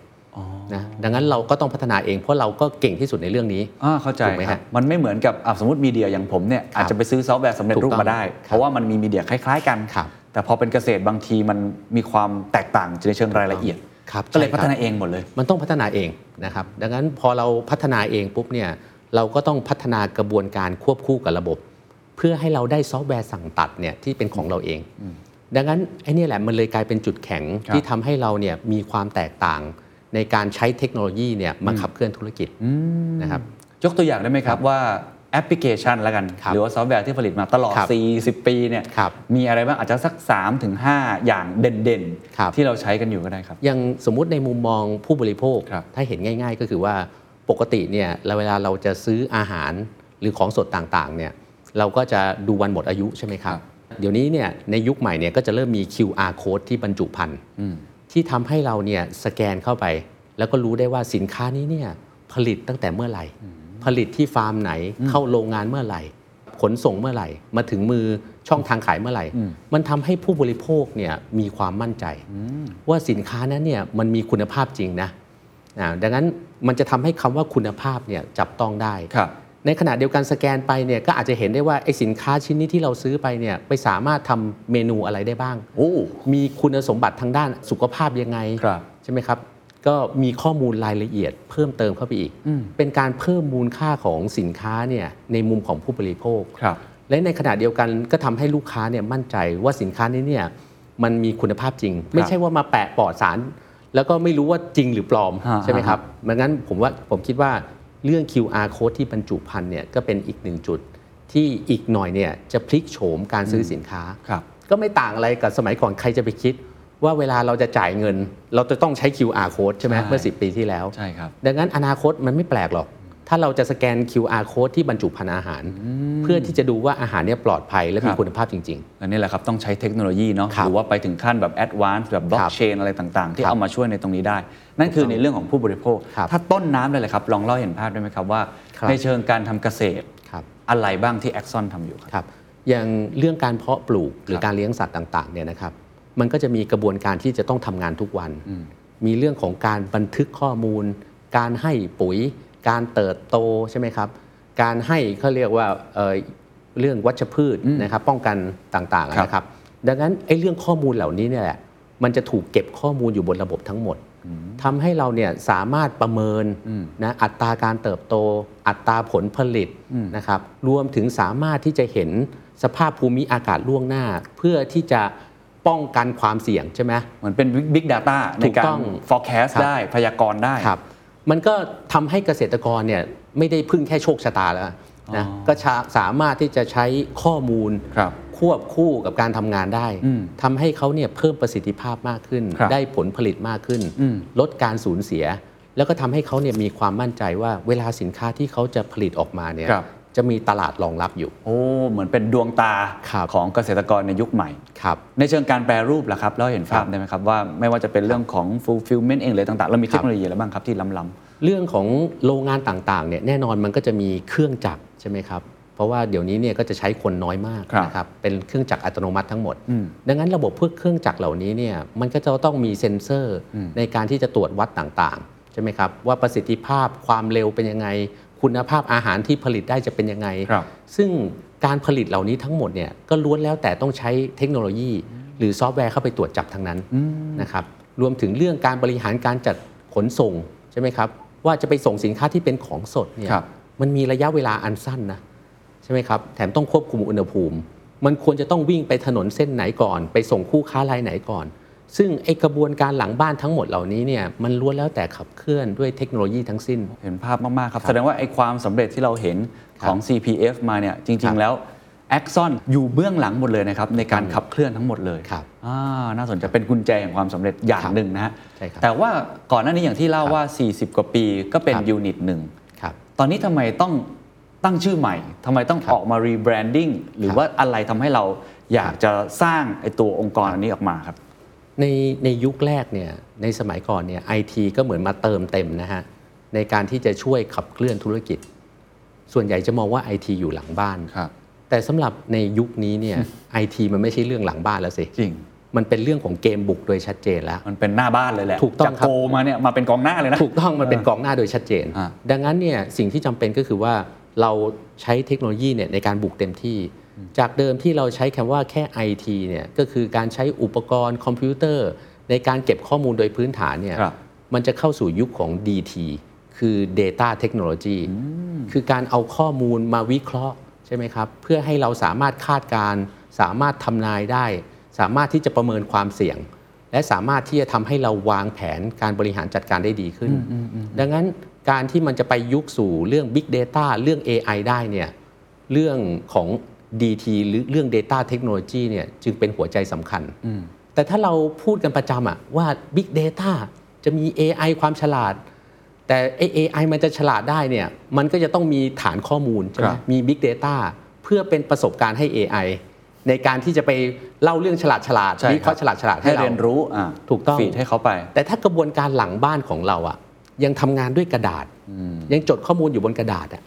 [SPEAKER 1] นะดังนั้นเราก็ต้องพัฒนาเองเพราะเราก็เก่งที่สุดในเรื่องนี้
[SPEAKER 2] อ่าเข้าใจ
[SPEAKER 1] ถูกไหม
[SPEAKER 2] ครับ
[SPEAKER 1] ฮะ
[SPEAKER 2] มันไม่เหมือนกับอะสมมติ media อย่างผมเนี่ยอาจจะไปซื้อซอฟต์แวร์สำเร็จรูปถูก
[SPEAKER 1] ต้อง
[SPEAKER 2] มาได้
[SPEAKER 1] ครับ
[SPEAKER 2] เพราะว่ามันมี media คล้าย ๆ กัน
[SPEAKER 1] ครับ
[SPEAKER 2] แต่พอเป็นเกษตรบางทีมันมีความแตกต่างในเชิงรายละเอียด
[SPEAKER 1] ครับ
[SPEAKER 2] ก็เลย
[SPEAKER 1] ใช่ครับพั
[SPEAKER 2] ฒนาเองหมดเลย
[SPEAKER 1] มันต้องพัฒนาเองนะครับดังนั้นพอเราพัฒนาเองปุ๊บเนี่ย เราก็ต้องพัฒนากระบวนการควบคู่กับระบบ เพื่อให้เราได้ซอฟต์แวร์สั่งตัดเนี่ยที่เป็นของเราเอง ดังนั้นไอ้เนี่ยแหละมันเลยกลายเป็นจุดแข็ง
[SPEAKER 2] ครับ
[SPEAKER 1] ที่ทำให้เราเนี่ยมีความแตกต่างในการใช้เทคโนโลยีเนี่ยมาขับเคลื่อนธุรกิจนะครับ
[SPEAKER 2] ยกตัวอย่างได้ไหมครับว่าแอปพลิเคชันแล้วกัน
[SPEAKER 1] ครับ
[SPEAKER 2] หรือว่าซอฟต์แวร์ที่ผลิตมาตลอด
[SPEAKER 1] ครับ
[SPEAKER 2] 40 ปีเนี่ย
[SPEAKER 1] ครับ
[SPEAKER 2] มีอะไรบ้างอาจจะสัก 3-5ถึง5อย่างเด่น
[SPEAKER 1] ครับ
[SPEAKER 2] ๆที่เราใช้กันอยู่ก็ได้ครับ
[SPEAKER 1] อย่างสมมุติในมุมมองผู้บริโภค
[SPEAKER 2] ครับ
[SPEAKER 1] ถ้าเห็นง่าย ๆ ก็คือว่า ปกติเนี่ยเราเวลาเราจะซื้ออาหารหรือของสดต่างๆเนี่ยเราก็จะดูวันหมดอายุใช่ไหมครับ เดี๋ยวนี้เนี่ยในยุคใหม่เนี่ยก็จะเริ่มมี QR code ที่บรรจุภัณฑ์ที่ทำให้เราเนี่ยสแกนเข้าไป แล้วก็รู้ได้ว่าสินค้านี้เนี่ยผลิตตั้งแต่เมื่อไหร่ ผลิตที่ฟาร์มไหนเข้าโรงงานเมื่อไหร่ ขนส่งเมื่อไหร่ มาถึงมือช่องทางขายเมื่อไหร่ มันทำให้ผู้บริโภคเนี่ยมีความมั่นใจ ว่าสินค้านั้นเนี่ยมันมีคุณภาพจริงนะ อ่าดังนั้นมันจะทำให้คำว่าคุณภาพเนี่ยจับต้องได้
[SPEAKER 2] ครับ
[SPEAKER 1] ในขณะเดียวกันสแกนไปเนี่ยก็อาจจะเห็นได้ว่าไอ้สินค้าชิ้นนี้ที่เราซื้อไปเนี่ยไปสามารถทำเมนูอะไรได้บ้าง
[SPEAKER 2] โอ้
[SPEAKER 1] มีคุณสมบัติทางด้านสุขภาพยังไง
[SPEAKER 2] ครับ
[SPEAKER 1] ใช่ไหมครับ ก็มีข้อมูลรายละเอียดเพิ่มเติมเข้าไปอีก เป็นการเพิ่มมูลค่าของสินค้าเนี่ยในมุมของผู้บริโภค
[SPEAKER 2] ครับ
[SPEAKER 1] และในขณะเดียวกันก็ทำให้ลูกค้าเนี่ยมั่นใจว่าสินค้านี้เนี่ยมันมีคุณภาพจริง ไม่ใช่ว่ามาแปะปลอดสาร แล้วก็ไม่รู้ว่าจริงหรือปลอม
[SPEAKER 2] ฮะ
[SPEAKER 1] ใช่ไหมครับดังนั้นผมว่าผมคิดว่าเรื่อง QR code ที่บรรจุภัณฑ์เนี่ยก็เป็นอีกหนึ่งจุดที่อีกหน่อยเนี่ยจะพลิกโฉมการซื้อสินค้า
[SPEAKER 2] ครับ
[SPEAKER 1] ก็ไม่ต่างอะไรกับสมัยก่อนใครจะไปคิด ว่าเวลาเราจะจ่ายเงิน เราจะต้องใช้ QR code ใช่ไหม
[SPEAKER 2] ใช่
[SPEAKER 1] เมื่อ 10 ปีที่แล้ว
[SPEAKER 2] ใช่ครับ
[SPEAKER 1] ดังนั้นอนาคตมันไม่แปลกหรอก ถ้าเราจะสแกน QR code ที่บรรจุภัณฑ์อาหาร เพื่อที่จะดูว่าอาหารเนี่ยปลอดภัยและมี
[SPEAKER 2] ครับ
[SPEAKER 1] คุณภาพจริง
[SPEAKER 2] และนี่แหละครับ ต้องใช้เทคโนโลยีเนาะ
[SPEAKER 1] ครับ
[SPEAKER 2] หรือว่าไปถึงขั้นแบบ advance แบบบล็อกเชนอะไรต่างๆ ที่
[SPEAKER 1] ครับ
[SPEAKER 2] เอามาช่วยในตรงนี้ได้ นั่นคือในเรื่องของผู้บริโภค
[SPEAKER 1] ครับ
[SPEAKER 2] ถ้าต้นน้ำเลยแหละครับ ลองเล่าให้เห็นภาพได้ไหมครับว่า
[SPEAKER 1] ครับ
[SPEAKER 2] ในเชิงการทำเกษตร
[SPEAKER 1] ๆครับ
[SPEAKER 2] อะไรบ้างที่แอ x ซอนทำอยู่ครับ
[SPEAKER 1] ครับอย่างเรื่องการเพาะปลูกหรือ
[SPEAKER 2] ครับ
[SPEAKER 1] การเลี้ยงสัตว์ต่างๆเนี่ยนะครับมันก็จะมีกระบวนการที่จะต้องทำงานทุกวัน มีเรื่องของการบันทึกข้อมูล การให้ปุ๋ย การเติบโตใช่ไหมครับ การให้เขาเรียกว่าเอ่อเรื่องวัชพืชนะครับป้องกันต่างๆ
[SPEAKER 2] ครับ
[SPEAKER 1] นะครับ ดังนั้นไอ้เรื่องข้อมูลเหล่านี้เนี่ยแหละมันจะถูกเก็บข้อมูลอยู่บนระบบทั้งหมดทำให้เราเนี่ยสามารถประเมินนะอัตราการเติบโต อัตราผลผลิตนะครับรวมถึงสามารถที่จะเห็นสภาพภูมิอากาศล่วงหน้า เพื่อที่จะป้องกันความเสี่ยงใช่ไหม
[SPEAKER 2] เหมือนเป็น Big Data ใน
[SPEAKER 1] ถูก
[SPEAKER 2] การ
[SPEAKER 1] ต้อง
[SPEAKER 2] forecast
[SPEAKER 1] ครับ
[SPEAKER 2] ได้พยากรณ์ได้
[SPEAKER 1] ครับ มันก็ทำให้เกษตรกรเนี่ยไม่ได้พึ่งแค่โชคชะตาแล้วนะก็ชาสามารถที่จะใช้ข้อมูล
[SPEAKER 2] ครับ
[SPEAKER 1] ควบคู่กับการทำงานได้
[SPEAKER 2] อืม
[SPEAKER 1] ทำให้เขาเนี่ยเพิ่มประสิทธิภาพมากขึ้น
[SPEAKER 2] ครับ
[SPEAKER 1] ได้ผลผลิตมากขึ้น
[SPEAKER 2] อืม
[SPEAKER 1] ลดการสูญเสีย แล้วก็ทำให้เขาเนี่ยมีความมั่นใจว่าเวลาสินค้าที่เขาจะผลิตออกมาเนี่ย
[SPEAKER 2] ครับ
[SPEAKER 1] จะมีตลาดรองรับอยู่
[SPEAKER 2] โอ้เหมือนเป็นดวงตา
[SPEAKER 1] ครับ
[SPEAKER 2] ของเกษตรกรในยุคใหม่
[SPEAKER 1] ครับ
[SPEAKER 2] ในเชิงการแปรรูปล่ะครับเราเห็นภาพ
[SPEAKER 1] ครับ
[SPEAKER 2] ได้ไหมครับว่าไม่ว่าจะเป็นเรื่องของ fulfillment เองเลยต่างๆ เรามี
[SPEAKER 1] ค
[SPEAKER 2] เท
[SPEAKER 1] รับ
[SPEAKER 2] คโนโลยีอะไรบ้างครับที่ล้ำ
[SPEAKER 1] เรื่องของโรงงานต่างๆเนี่ยแน่นอนมันก็จะมีเครื่องจักรใช่ไหมครับเพราะว่าเดี๋ยวนี้เนี่ยก็จะใช้คนน้อยมาก
[SPEAKER 2] ครับ
[SPEAKER 1] นะครับเป็นเครื่องจักรอัตโนมัติทั้งหมด
[SPEAKER 2] อืม
[SPEAKER 1] ดังนั้นระบบเพื่อเครื่องจักรเหล่านี้เนี่ยมันก็จะต้องมีเซ็นเซอร์ในการที่จะตรวจวัดต่างๆใช่ไหมครับว่าประสิทธิภาพความเร็วเป็นยังไง คุณภาพอาหารที่ผลิตได้จะเป็นยังไง
[SPEAKER 2] ครับ
[SPEAKER 1] ซึ่งการผลิตเหล่านี้ทั้งหมดเนี่ยก็ล้วนแล้วแต่ต้องใช้เทคโนโลยี หรือซอฟต์แวร์เข้าไปตรวจจับทั้งนั้นนะครับรวมถึงเรื่องการบริหารการจัดขนส่งใช่ไหมครับว่าจะไปส่งสินค้าที่เป็นของสดเนี่ย
[SPEAKER 2] ครับ
[SPEAKER 1] มันมีระยะเวลาอันสั้นนะใช่ไหมครับแถมต้องควบคุมอุณหภูมิ มันควรจะต้องวิ่งไปถนนเส้นไหนก่อน ไปส่งคู่ค้ารายไหนก่อน ซึ่งไอกระบวนการหลังบ้านทั้งหมดเหล่านี้เนี่ยมันล้วนแล้วแต่ขับเคลื่อนด้วยเทคโนโลยีทั้งสิ้น
[SPEAKER 2] เห็นภาพมาก ๆ ครับ แสดงว่าไอ้ความสำเร็จที่เราเห็นของ CPF มาเนี่ยจ
[SPEAKER 1] ครั
[SPEAKER 2] ริง
[SPEAKER 1] บ
[SPEAKER 2] ๆแล้ว Axon อยู่เบื้องหลังหมดเลยนะครับ ในการขับเคลื่อนทั้งหมดเลย
[SPEAKER 1] ครับ
[SPEAKER 2] อ่าน่าสนใจเป็นกุญแจแห่งความสำเร็จอย่าง
[SPEAKER 1] ครับ
[SPEAKER 2] หนึ่งนะฮะ
[SPEAKER 1] ใช่ครับ
[SPEAKER 2] แต่ว่าก่อนหน้านี้อย่างที่เล่า
[SPEAKER 1] ครับ
[SPEAKER 2] ว่า 40 กว่าปีก็เป็น
[SPEAKER 1] ครับ
[SPEAKER 2] ยูนิตหนึ่ง
[SPEAKER 1] ครับ
[SPEAKER 2] ตอนนี้ทำไมต้องตั้งชื่อใหม่ทำไมต้อง
[SPEAKER 1] ครับ
[SPEAKER 2] ออกมา rebranding หรือ
[SPEAKER 1] ครับ
[SPEAKER 2] ว่าอะไรทำให้เราอยากจะสร้างไอ้ตัวองค์กรอันนี้ออกมาครับ
[SPEAKER 1] ในในยุคแรกเนี่ยในสมัยก่อนเนี่ยไอทีก็เหมือนมาเติมเต็มนะฮะในการที่จะช่วยขับเคลื่อนธุรกิจ ส่วนใหญ่จะมองว่าไอทีอยู่หลังบ้าน
[SPEAKER 2] ครับ
[SPEAKER 1] แต่สำหรับในยุคนี้เนี่ยไอทีมันไม่ใช่เรื่องหลังบ้านแล้วสิ
[SPEAKER 2] จริง
[SPEAKER 1] มันเป็นเรื่องของเกมบุกโดยชัดเจนแล้ว
[SPEAKER 2] มันเป็นหน้าบ้านเลยแหละ
[SPEAKER 1] ถูกต้อง
[SPEAKER 2] จาก
[SPEAKER 1] ครับ
[SPEAKER 2] โกมาเนี่ยมาเป็นกองหน้าเลยนะ
[SPEAKER 1] ถูกต้องมันเป็นกองหน้าโดยชัดเจน
[SPEAKER 2] อ่า
[SPEAKER 1] ดังนั้นเนี่ยสิ่งที่จำเป็นก็คือว่าเราใช้เทคโนโลยีเนี่ยในการบุกเต็มที่ จากเดิมที่เราใช้คำว่าแค่ IT เนี่ยก็คือการใช้อุปกรณ์คอมพิวเตอร์ ในการเก็บข้อมูลโดยพื้นฐานเนี่ย
[SPEAKER 2] ครับ
[SPEAKER 1] มันจะเข้าสู่ยุคของ DT คือ Data Technology คือการเอาข้อมูลมาวิเคราะห์ใช่ไหมครับ เพื่อให้เราสามารถคาดการณ์สามารถทำนายได้ สามารถที่จะประเมินความเสี่ยง และสามารถที่จะทำให้เราวางแผนการบริหารจัดการได้ดีขึ้น ดังนั้นการที่มันจะไปยุคสู่เรื่อง Big Data เรื่อง AI ได้เนี่ยเรื่องของ DT หรือเรื่อง Data Technology เนี่ยจึงเป็นหัวใจสำคัญ แต่ถ้าเราพูดกันประจำอะว่า Big Data จะมี AI ความฉลาด แต่ไอ้ AI มันจะฉลาดได้เนี่ยมันก็จะต้องมีฐานข้อมูลใช่ไหม
[SPEAKER 2] ครับ
[SPEAKER 1] มี Big Data เพื่อเป็นประสบการณ์ให้ AI ในการที่จะไปเล่าเรื่องฉลาดฉลาด
[SPEAKER 2] ใช่
[SPEAKER 1] วิเคราะห์
[SPEAKER 2] ค
[SPEAKER 1] ฉ
[SPEAKER 2] บ
[SPEAKER 1] ลาดฉลาด
[SPEAKER 2] ให้
[SPEAKER 1] ให้เรา
[SPEAKER 2] เรียนรู้อ่า
[SPEAKER 1] ถูกต้อง
[SPEAKER 2] ฟีดให้เขาไป
[SPEAKER 1] แต่ถ้ากระบวนการหลังบ้านของเราอะยังทำงานด้วยกระดาษ ยังจดข้อมูลอยู่บนกระดาษอะ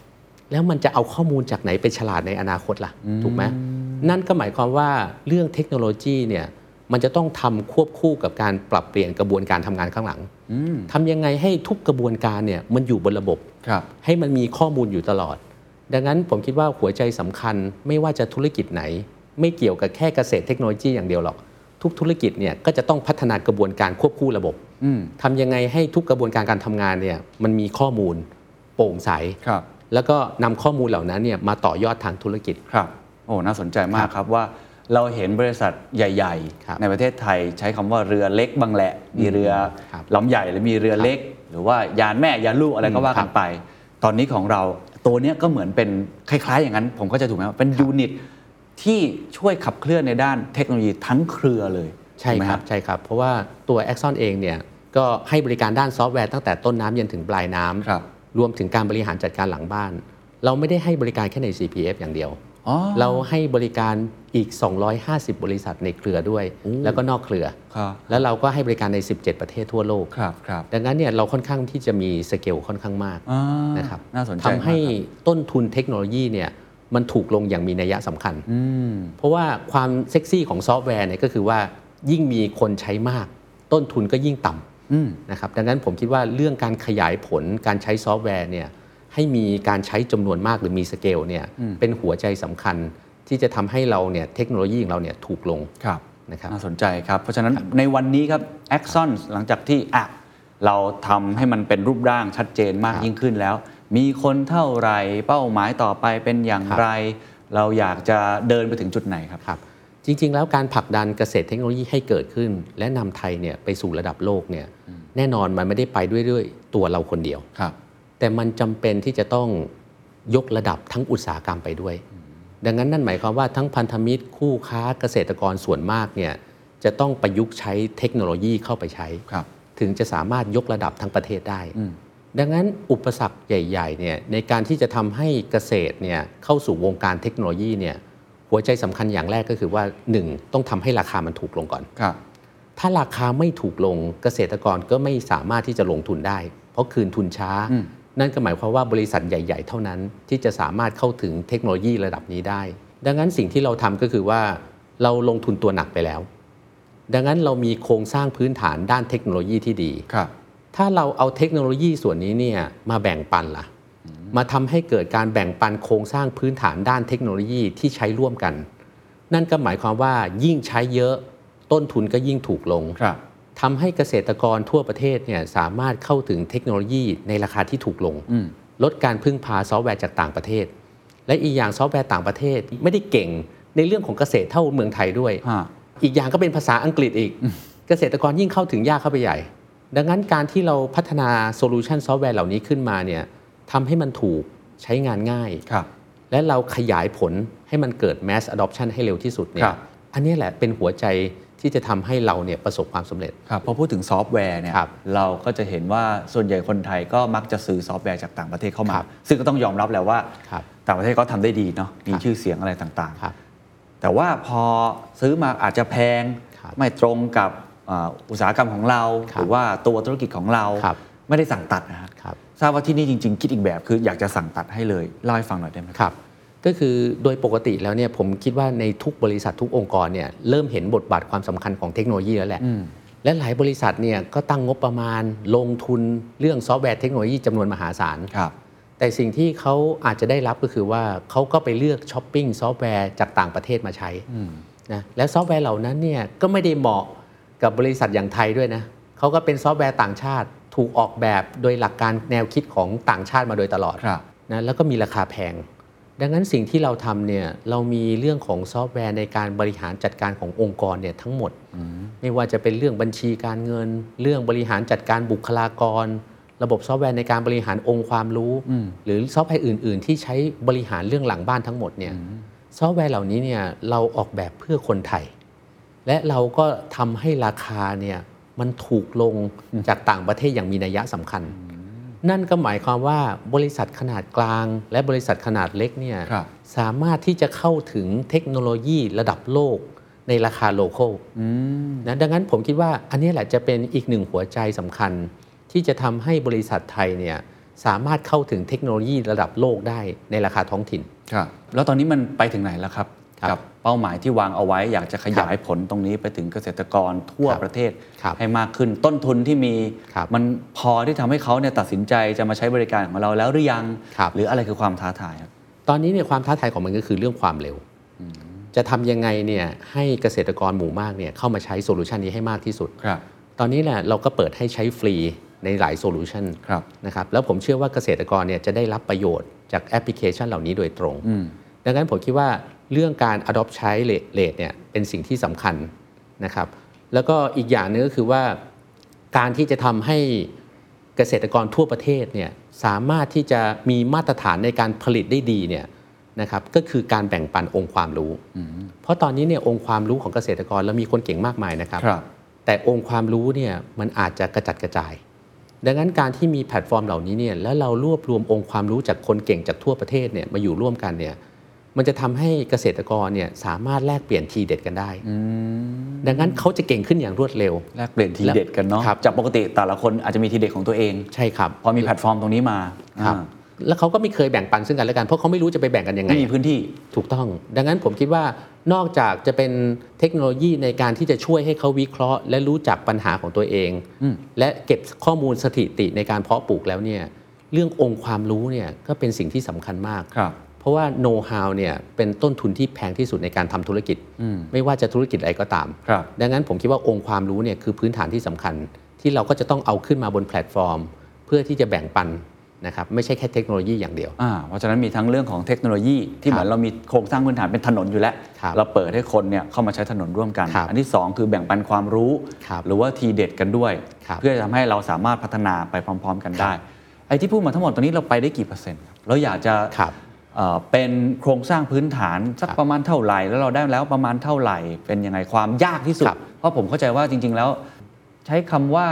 [SPEAKER 1] แล้วมันจะเอาข้อมูลจากไหนไปฉลาดในอนาคตล่ะ ถูกไหมนั่นก็หมายความว่าเรื่องเทคโนโลยีเนี่ยมันจะต้องทำควบคู่กับการปรับเปลี่ยนกระบวนการทำงานข้างหลังทำยังไงให้ทุกกระบวนการเนี่ยมันอยู่บนระบบ
[SPEAKER 2] ครับ
[SPEAKER 1] ให้มันมีข้อมูลอยู่ตลอด ดังนั้นผมคิดว่าหัวใจสำคัญไม่ว่าจะธุรกิจไหน ไม่เกี่ยวกับแค่เกษตรเทคโนโลยีอย่างเดียวหรอก ทุกธุรกิจเนี่ยก็จะต้องพัฒนากระบวนการควบคู่ระบบ
[SPEAKER 2] อืม
[SPEAKER 1] ทำยังไงให้ทุกกระบวนการการทำงานเนี่ยมันมีข้อมูลโปร่งใส
[SPEAKER 2] ครับ
[SPEAKER 1] แล้วก็นำข้อมูลเหล่านั้นเนี่ยมาต่อยอดทางธุรกิจ
[SPEAKER 2] ครับโอ้น่าสนใจมากครับว่าเราเห็นบริษัทใหญ่
[SPEAKER 1] ครับ
[SPEAKER 2] ๆในประเทศไทยใช้คำว่าเรือเล็กบางแหละ มีเรือ
[SPEAKER 1] ครับ
[SPEAKER 2] ลำใหญ่หรือมีเรือเล็ก หรือว่ายานแม่ยานลูกอะไรก็ว่า
[SPEAKER 1] ครั
[SPEAKER 2] กับนไป ตอนนี้ของเราตัวเนี้ยก็เหมือนเป็นคล้าย ๆ อย่างนั้น ผมก็จะถูกไหมว่าเป็นยูนิตที่ช่วยขับเคลื่อนในด้านเทคโนโลยีทั้งเครือเลย
[SPEAKER 1] ใช่
[SPEAKER 2] ถูกไหม
[SPEAKER 1] ครับใช่ครับ เพราะว่าตัว Axon เองเนี่ยก็ให้บริการด้านซอฟต์แวร์ตั้งแต่ต้นน้ำยันถึงปลายน้ำ
[SPEAKER 2] ค รับ
[SPEAKER 1] รวมถึงการบริหารจัดการหลังบ้าน เราไม่ได้ให้บริการแค่ใน CPF อย่างเดียว
[SPEAKER 2] อ๋อ
[SPEAKER 1] เราให้บริการอีก 250 บริษัทในเครือด้วย แล้วก็นอกเครือ
[SPEAKER 2] ครับ
[SPEAKER 1] แล้วเราก็ให้บริการใน 17 ประเทศทั่วโลก
[SPEAKER 2] ครับครับ
[SPEAKER 1] ดังนั้นเนี่ยเราค่อนข้างที่จะมีสเกลค่อนข้างมาก
[SPEAKER 2] อ่า
[SPEAKER 1] นะครับ
[SPEAKER 2] น่าสนใจ
[SPEAKER 1] ทำให้
[SPEAKER 2] มากครับ
[SPEAKER 1] ต้นทุนเทคโนโลยีเนี่ยมันถูกลงอย่างมีนัยสำคัญ
[SPEAKER 2] อืม
[SPEAKER 1] เพราะว่าความเซ็กซี่ของซอฟต์แวร์เนี่ยก็คือว่ายิ่งมีคนใช้มาก ต้นทุนก็ยิ่งต่ำ
[SPEAKER 2] อืมำ
[SPEAKER 1] นะครับดังนั้นผมคิดว่าเรื่องการขยายผลการใช้ซอฟต์แวร์เนี่ยให้มีการใช้จำนวนมากหรือมีสเกลเนี่ยเป็นหัวใจสำคัญที่จะทำให้เราเนี่ยเทคโนโลยีของเราเนี่ยถูกลง
[SPEAKER 2] ครับ
[SPEAKER 1] นะครับ
[SPEAKER 2] น่าสนใจครับ เพราะฉะนั้นในวันนี้ครับ Axons หลังจากที่อะเราทำให้มันเป็นรูปร่างชัดเจนมาก
[SPEAKER 1] ครับ
[SPEAKER 2] ยิ่งขึ้นแล้ว มีคนเท่าไหรเป้าหมายต่อไปเป็นอย่าง
[SPEAKER 1] ครับ
[SPEAKER 2] ไร เราอยากจะเดินไปถึงจุดไหนครับ
[SPEAKER 1] ครับ จริง ๆ แล้วการผลักดันเกษตรเทคโนโลยีให้เกิดขึ้น และนำไทยเนี่ยไปสู่ระดับโลกเนี่ย แน่นอนมันไม่ได้ไปด้วยด้วยตัวเราคนเดียว
[SPEAKER 2] ครับ
[SPEAKER 1] แต่มันจำเป็นที่จะต้องยกระดับทั้งอุตสาหกรรมไปด้วย ดังนั้นนั่นหมายความว่าทั้งพันธมิตรคู่ค้าเกษตรกรส่วนมากเนี่ยจะต้องประยุกต์ใช้เทคโนโลยีเข้าไปใช้
[SPEAKER 2] ครับ
[SPEAKER 1] ถึงจะสามารถยกระดับทั้งประเทศได้
[SPEAKER 2] อืม
[SPEAKER 1] ดังนั้นอุปสรรคใหญ่ๆเนี่ยในการที่จะทำให้เกษตรเนี่ยเข้าสู่วงการเทคโนโลยีเนี่ยหัวใจสำคัญอย่างแรกก็คือว่า 1. ต้องทำให้ราคามันถูกลงก่อน
[SPEAKER 2] ครับ
[SPEAKER 1] ถ้าราคาไม่ถูกลงเกษตรกรก็ไม่สามารถที่จะลงทุนได้ เพราะคืนทุนช้า
[SPEAKER 2] อืม
[SPEAKER 1] นั่นก็หมายความว่าบริษัทใหญ่ ๆ เท่านั้น ที่จะสามารถเข้าถึงเทคโนโลยีระดับนี้ได้ ดังนั้นสิ่งที่เราทำก็คือว่าเราลงทุนตัวหนักไปแล้ว ดังนั้นเรามีโครงสร้างพื้นฐานด้านเทคโนโลยีที่ดี
[SPEAKER 2] ครับ
[SPEAKER 1] ถ้าเราเอาเทคโนโลยีส่วนนี้เนี่ยมาแบ่งปันล่ะ มาทำให้เกิดการแบ่งปันโครงสร้างพื้นฐานด้านเทคโนโลยีที่ใช้ร่วมกัน นั่นก็หมายความว่ายิ่งใช้เยอะ ต้นทุนก็ยิ่งถูกลง
[SPEAKER 2] ครับ
[SPEAKER 1] ทำให้เกษตรกรทั่วประเทศเนี่ยสามารถเข้าถึงเทคโนโลยีในราคาที่ถูกลง
[SPEAKER 2] อืม
[SPEAKER 1] ลดการพึ่งพาซอฟต์แวร์จากต่างประเทศ และอีกอย่างซอฟต์แวร์ต่างประเทศไม่ได้เก่งในเรื่องของเกษตรเท่าเมืองไทยด้วย
[SPEAKER 2] ฮะ
[SPEAKER 1] อีกอย่างก็เป็นภาษาอังกฤษอีก เกษตรกรยิ่งเข้าถึงยากเข้าไปใหญ่ ดังนั้นการที่เราพัฒนาโซลูชันซอฟต์แวร์เหล่านี้ขึ้นมาเนี่ยทำให้มันถูกใช้งานง่าย
[SPEAKER 2] ครับ
[SPEAKER 1] และเราขยายผลให้มันเกิด mass adoption ให้เร็วที่สุดเนี่ย
[SPEAKER 2] ครับ
[SPEAKER 1] อันนี้แหละเป็นหัวใจ ที่จะทำให้เราเนี่ยประสบความสำเร็จ
[SPEAKER 2] ครับพอพูดถึงซอฟต์แวร์เนี่ย
[SPEAKER 1] ครับ
[SPEAKER 2] เราก็จะเห็นว่าส่วนใหญ่คนไทยก็มักจะซื้อซอฟต์แวร์จากต่างประเทศเข้ามา
[SPEAKER 1] ครับ
[SPEAKER 2] ซึ่งก็ต้องยอมรับแหล้วว่า
[SPEAKER 1] ครับ
[SPEAKER 2] ต่างประเทศก็ทำได้ดีเนาะมี
[SPEAKER 1] ครับ
[SPEAKER 2] ชื่อเสียงอะไรต่าง
[SPEAKER 1] ครับ
[SPEAKER 2] ๆแต่ว่าพอซื้อมาอาจจะแพง
[SPEAKER 1] ครับ
[SPEAKER 2] ไม่ตรงกับอ่าอุตสาหกรรมของเรา
[SPEAKER 1] ครับ
[SPEAKER 2] หรือว่าตัวธุรกิจของเรา
[SPEAKER 1] ครับ
[SPEAKER 2] ไม่ได้สั่งตัดนะฮะ
[SPEAKER 1] ครับ
[SPEAKER 2] ทราบว่าที่นี่จริง ๆ คิดอีกแบบคืออยากจะสั่งตัดให้เลยเล่าให้ฟังหน่อยได้ไหม
[SPEAKER 1] ครับ ก็คือโดยปกติแล้วเนี่ยผมคิดว่าในทุกบริษัททุกองค์กรเนี่ยเริ่มเห็นบทบาทความสำคัญของเทคโนโลยีแล้วแหละ
[SPEAKER 2] อืม
[SPEAKER 1] และหลายบริษัทเนี่ยก็ตั้งงบประมาณลงทุนเรื่องซอฟต์แวร์เทคโนโลยีจำนวนมหาศาล
[SPEAKER 2] ครับ
[SPEAKER 1] แต่สิ่งที่เขาอาจจะได้รับก็คือว่าเขาก็ไปเลือกช้อปปิ้งซอฟต์แวร์จากต่างประเทศมาใช้นะและซอฟต์แวร์เหล่านั้นเนี่ยก็ไม่ได้เหมาะกับบริษัทอย่างไทยด้วยนะเขาก็เป็นซอฟต์แวร์ต่างชาติถูกออกแบบโดยหลักการแนวคิดของต่างชาติมาโดยตลอด
[SPEAKER 2] ครับ
[SPEAKER 1] นะแล้วก็มีราคาแพง ดังนั้นสิ่งที่เราทำเนี่ยเรามีเรื่องของซอฟต์แวร์ในการบริหารจัดการขององค์กรเนี่ยทั้งหมดไม่ว่าจะเป็นเรื่องบัญชีการเงิน เรื่องบริหารจัดการบุคลากร ระบบซอฟต์แวร์ในการบริหารองค์ความรู้ หรือซอฟต์แวร์อื่น ๆ ที่ใช้บริหารเรื่องหลังบ้านทั้งหมดเนี่ยซอฟต์แวร์เหล่านี้เนี่ยเราออกแบบเพื่อคนไทย และเราก็ทำให้ราคาเนี่ยมันถูกลงจากต่างประเทศอย่างมีนัยสำคัญ นั่นก็หมายความว่าบริษัทขนาดกลาง และบริษัทขนาดเล็กเนี่ย
[SPEAKER 2] ครับ
[SPEAKER 1] สามารถที่จะเข้าถึงเทคโนโลยีระดับโลกในราคา local นะดังนั้นผมคิดว่าอันนี้แหละจะเป็นอีกหนึ่งหัวใจสำคัญ ที่จะทำให้บริษัทไทยเนี่ยสามารถเข้าถึงเทคโนโลยีระดับโลกได้ในราคาท้องถิ่น
[SPEAKER 2] ครับแล้วตอนนี้มันไปถึงไหนแล้วครับ
[SPEAKER 1] ครับ
[SPEAKER 2] กับเป้าหมายที่วางเอาไว้ อยากจะขยายผลตรงนี้ไปถึงเกษตรกรทั่ว
[SPEAKER 1] ครับ
[SPEAKER 2] ประเทศ
[SPEAKER 1] ครับ
[SPEAKER 2] ให้มากขึ้น ต้นทุนที่มี
[SPEAKER 1] ครับ
[SPEAKER 2] มันพอที่ทำให้เขาเนี่ยตัดสินใจจะมาใช้บริการของเราแล้วหรือยัง
[SPEAKER 1] ครับ
[SPEAKER 2] หรืออะไรคือความท้าทายครับ
[SPEAKER 1] ตอนนี้เนี่ยความท้าทายของมันก็คือเรื่องความเร็ว จะทำยังไงเนี่ยให้เกษตรกรหมู่มากเนี่ยเข้ามาใช้โซลูชันนี้ให้มากที่สุด
[SPEAKER 2] ครับ
[SPEAKER 1] ตอนนี้แหละเราก็เปิดให้ใช้ฟรีในหลายโซลูชัน
[SPEAKER 2] ครับ
[SPEAKER 1] นะครับแล้วผมเชื่อว่าเกษตรกรเนี่ยจะได้รับประโยชน์จากแอปพลิเคชันเหล่านี้โดยตรง
[SPEAKER 2] อืม
[SPEAKER 1] ดังนั้นผมคิดว่า เรื่องการ adopt ใช้เลทเนี่ยเป็นสิ่งที่สำคัญนะครับแล้วก็อีกอย่างหนึ่งก็คือว่าการที่จะทำให้เกษตรกรทั่วประเทศเนี่ยสามารถที่จะมีมาตรฐานในการผลิตได้ดีเนี่ยนะครับก็คือการแบ่งปันองค์ความรู้ เพราะตอนนี้เนี่ยองค์ความรู้ของเกษตรกรเรามีคนเก่งมากมายนะครับ
[SPEAKER 2] ครับ
[SPEAKER 1] แต่องค์ความรู้เนี่ยมันอาจจะกระจัดกระจาย ดังนั้นการที่มีแพลตฟอร์มเหล่านี้เนี่ยแล้วเรารวบรวมองค์ความรู้จากคนเก่งจากทั่วประเทศเนี่ยมาอยู่ร่วมกันเนี่ย มันจะทำให้เกษตรกรเนี่ยสามารถแลกเปลี่ยนทีเด็ดกันได้ ดังนั้นเขาจะเก่งขึ้นอย่างรวดเร็ว
[SPEAKER 2] แลกเปลี่ยนทีเด็ดกันเนาะ
[SPEAKER 1] ครับ
[SPEAKER 2] จากปกติแต่ละคนอาจจะมีทีเด็ดของตัวเอง
[SPEAKER 1] ใช่ครับ
[SPEAKER 2] พอมีแพลตฟอร์มตรงนี้มา
[SPEAKER 1] ครับ
[SPEAKER 2] อ่า
[SPEAKER 1] แล้วเขาก็ไม่เคยแบ่งปันซึ่งกันและกันเพราะเขาไม่รู้จะไปแบ่งกันยังไง
[SPEAKER 2] ไม่มีพื้นที่
[SPEAKER 1] ถูกต้อง ดังนั้นผมคิดว่านอกจากจะเป็นเทคโนโลยีในการที่จะช่วยให้เขาวิเคราะห์ และรู้จักปัญหาของตัวเอง และเก็บข้อมูลสถิติในการเพาะปลูกแล้วเนี่ยเรื่ององค์ความรู้เนี่ยก็เป็นสิ่งที่สำคัญมาก
[SPEAKER 2] ค รับ
[SPEAKER 1] เพราะว่าโน้ตฮาวเนี่ยเป็นต้นทุนที่แพงที่สุดในการทำธุรกิจ ไม่ว่าจะธุรกิจอะไรก็ตาม
[SPEAKER 2] ครับ
[SPEAKER 1] ดังนั้นผมคิดว่าองค์ความรู้เนี่ยคือพื้นฐานที่สำคัญ ที่เราก็จะต้องเอาขึ้นมาบนแพลตฟอร์ม เพื่อที่จะแบ่งปันนะครับไม่ใช่แค่เทคโนโลยีอย่างเดียว
[SPEAKER 2] อ่าเพราะฉะนั้นมีทั้งเรื่องของเทคโนโลยีที่เหมือนเรามีโครงสร้างพื้นฐานเป็นถนนอยู่แล้ว
[SPEAKER 1] ครับ
[SPEAKER 2] เราเปิดให้คนเนี่ยเข้ามาใช้ถนนร่วมกัน
[SPEAKER 1] ครับ
[SPEAKER 2] อันที่ 2 คือแบ่งปันความรู้
[SPEAKER 1] ครับ
[SPEAKER 2] หรือว่าทีเด็ดกันด้วย
[SPEAKER 1] ครับ
[SPEAKER 2] เพื่อจะทำให้เราสามารถพัฒนาไปพร้อม ๆ กันได้ไอ้ที่พูดมาทั้งหมดตอนนี้เราไปได้กี่เปอร์เซ็นต์ครับเราอยากจะ
[SPEAKER 1] ครับ
[SPEAKER 2] เอ่อเป็นโครงสร้างพื้นฐานสัก
[SPEAKER 1] ครับ
[SPEAKER 2] ประมาณเท่าไหร่ แล้วเราได้แล้วประมาณเท่าไหร่ เป็นยังไงความยากที่สุด
[SPEAKER 1] ครับ
[SPEAKER 2] เพราะผมเข้าใจว่าจริง ๆ แล้ว ใช้คำว่า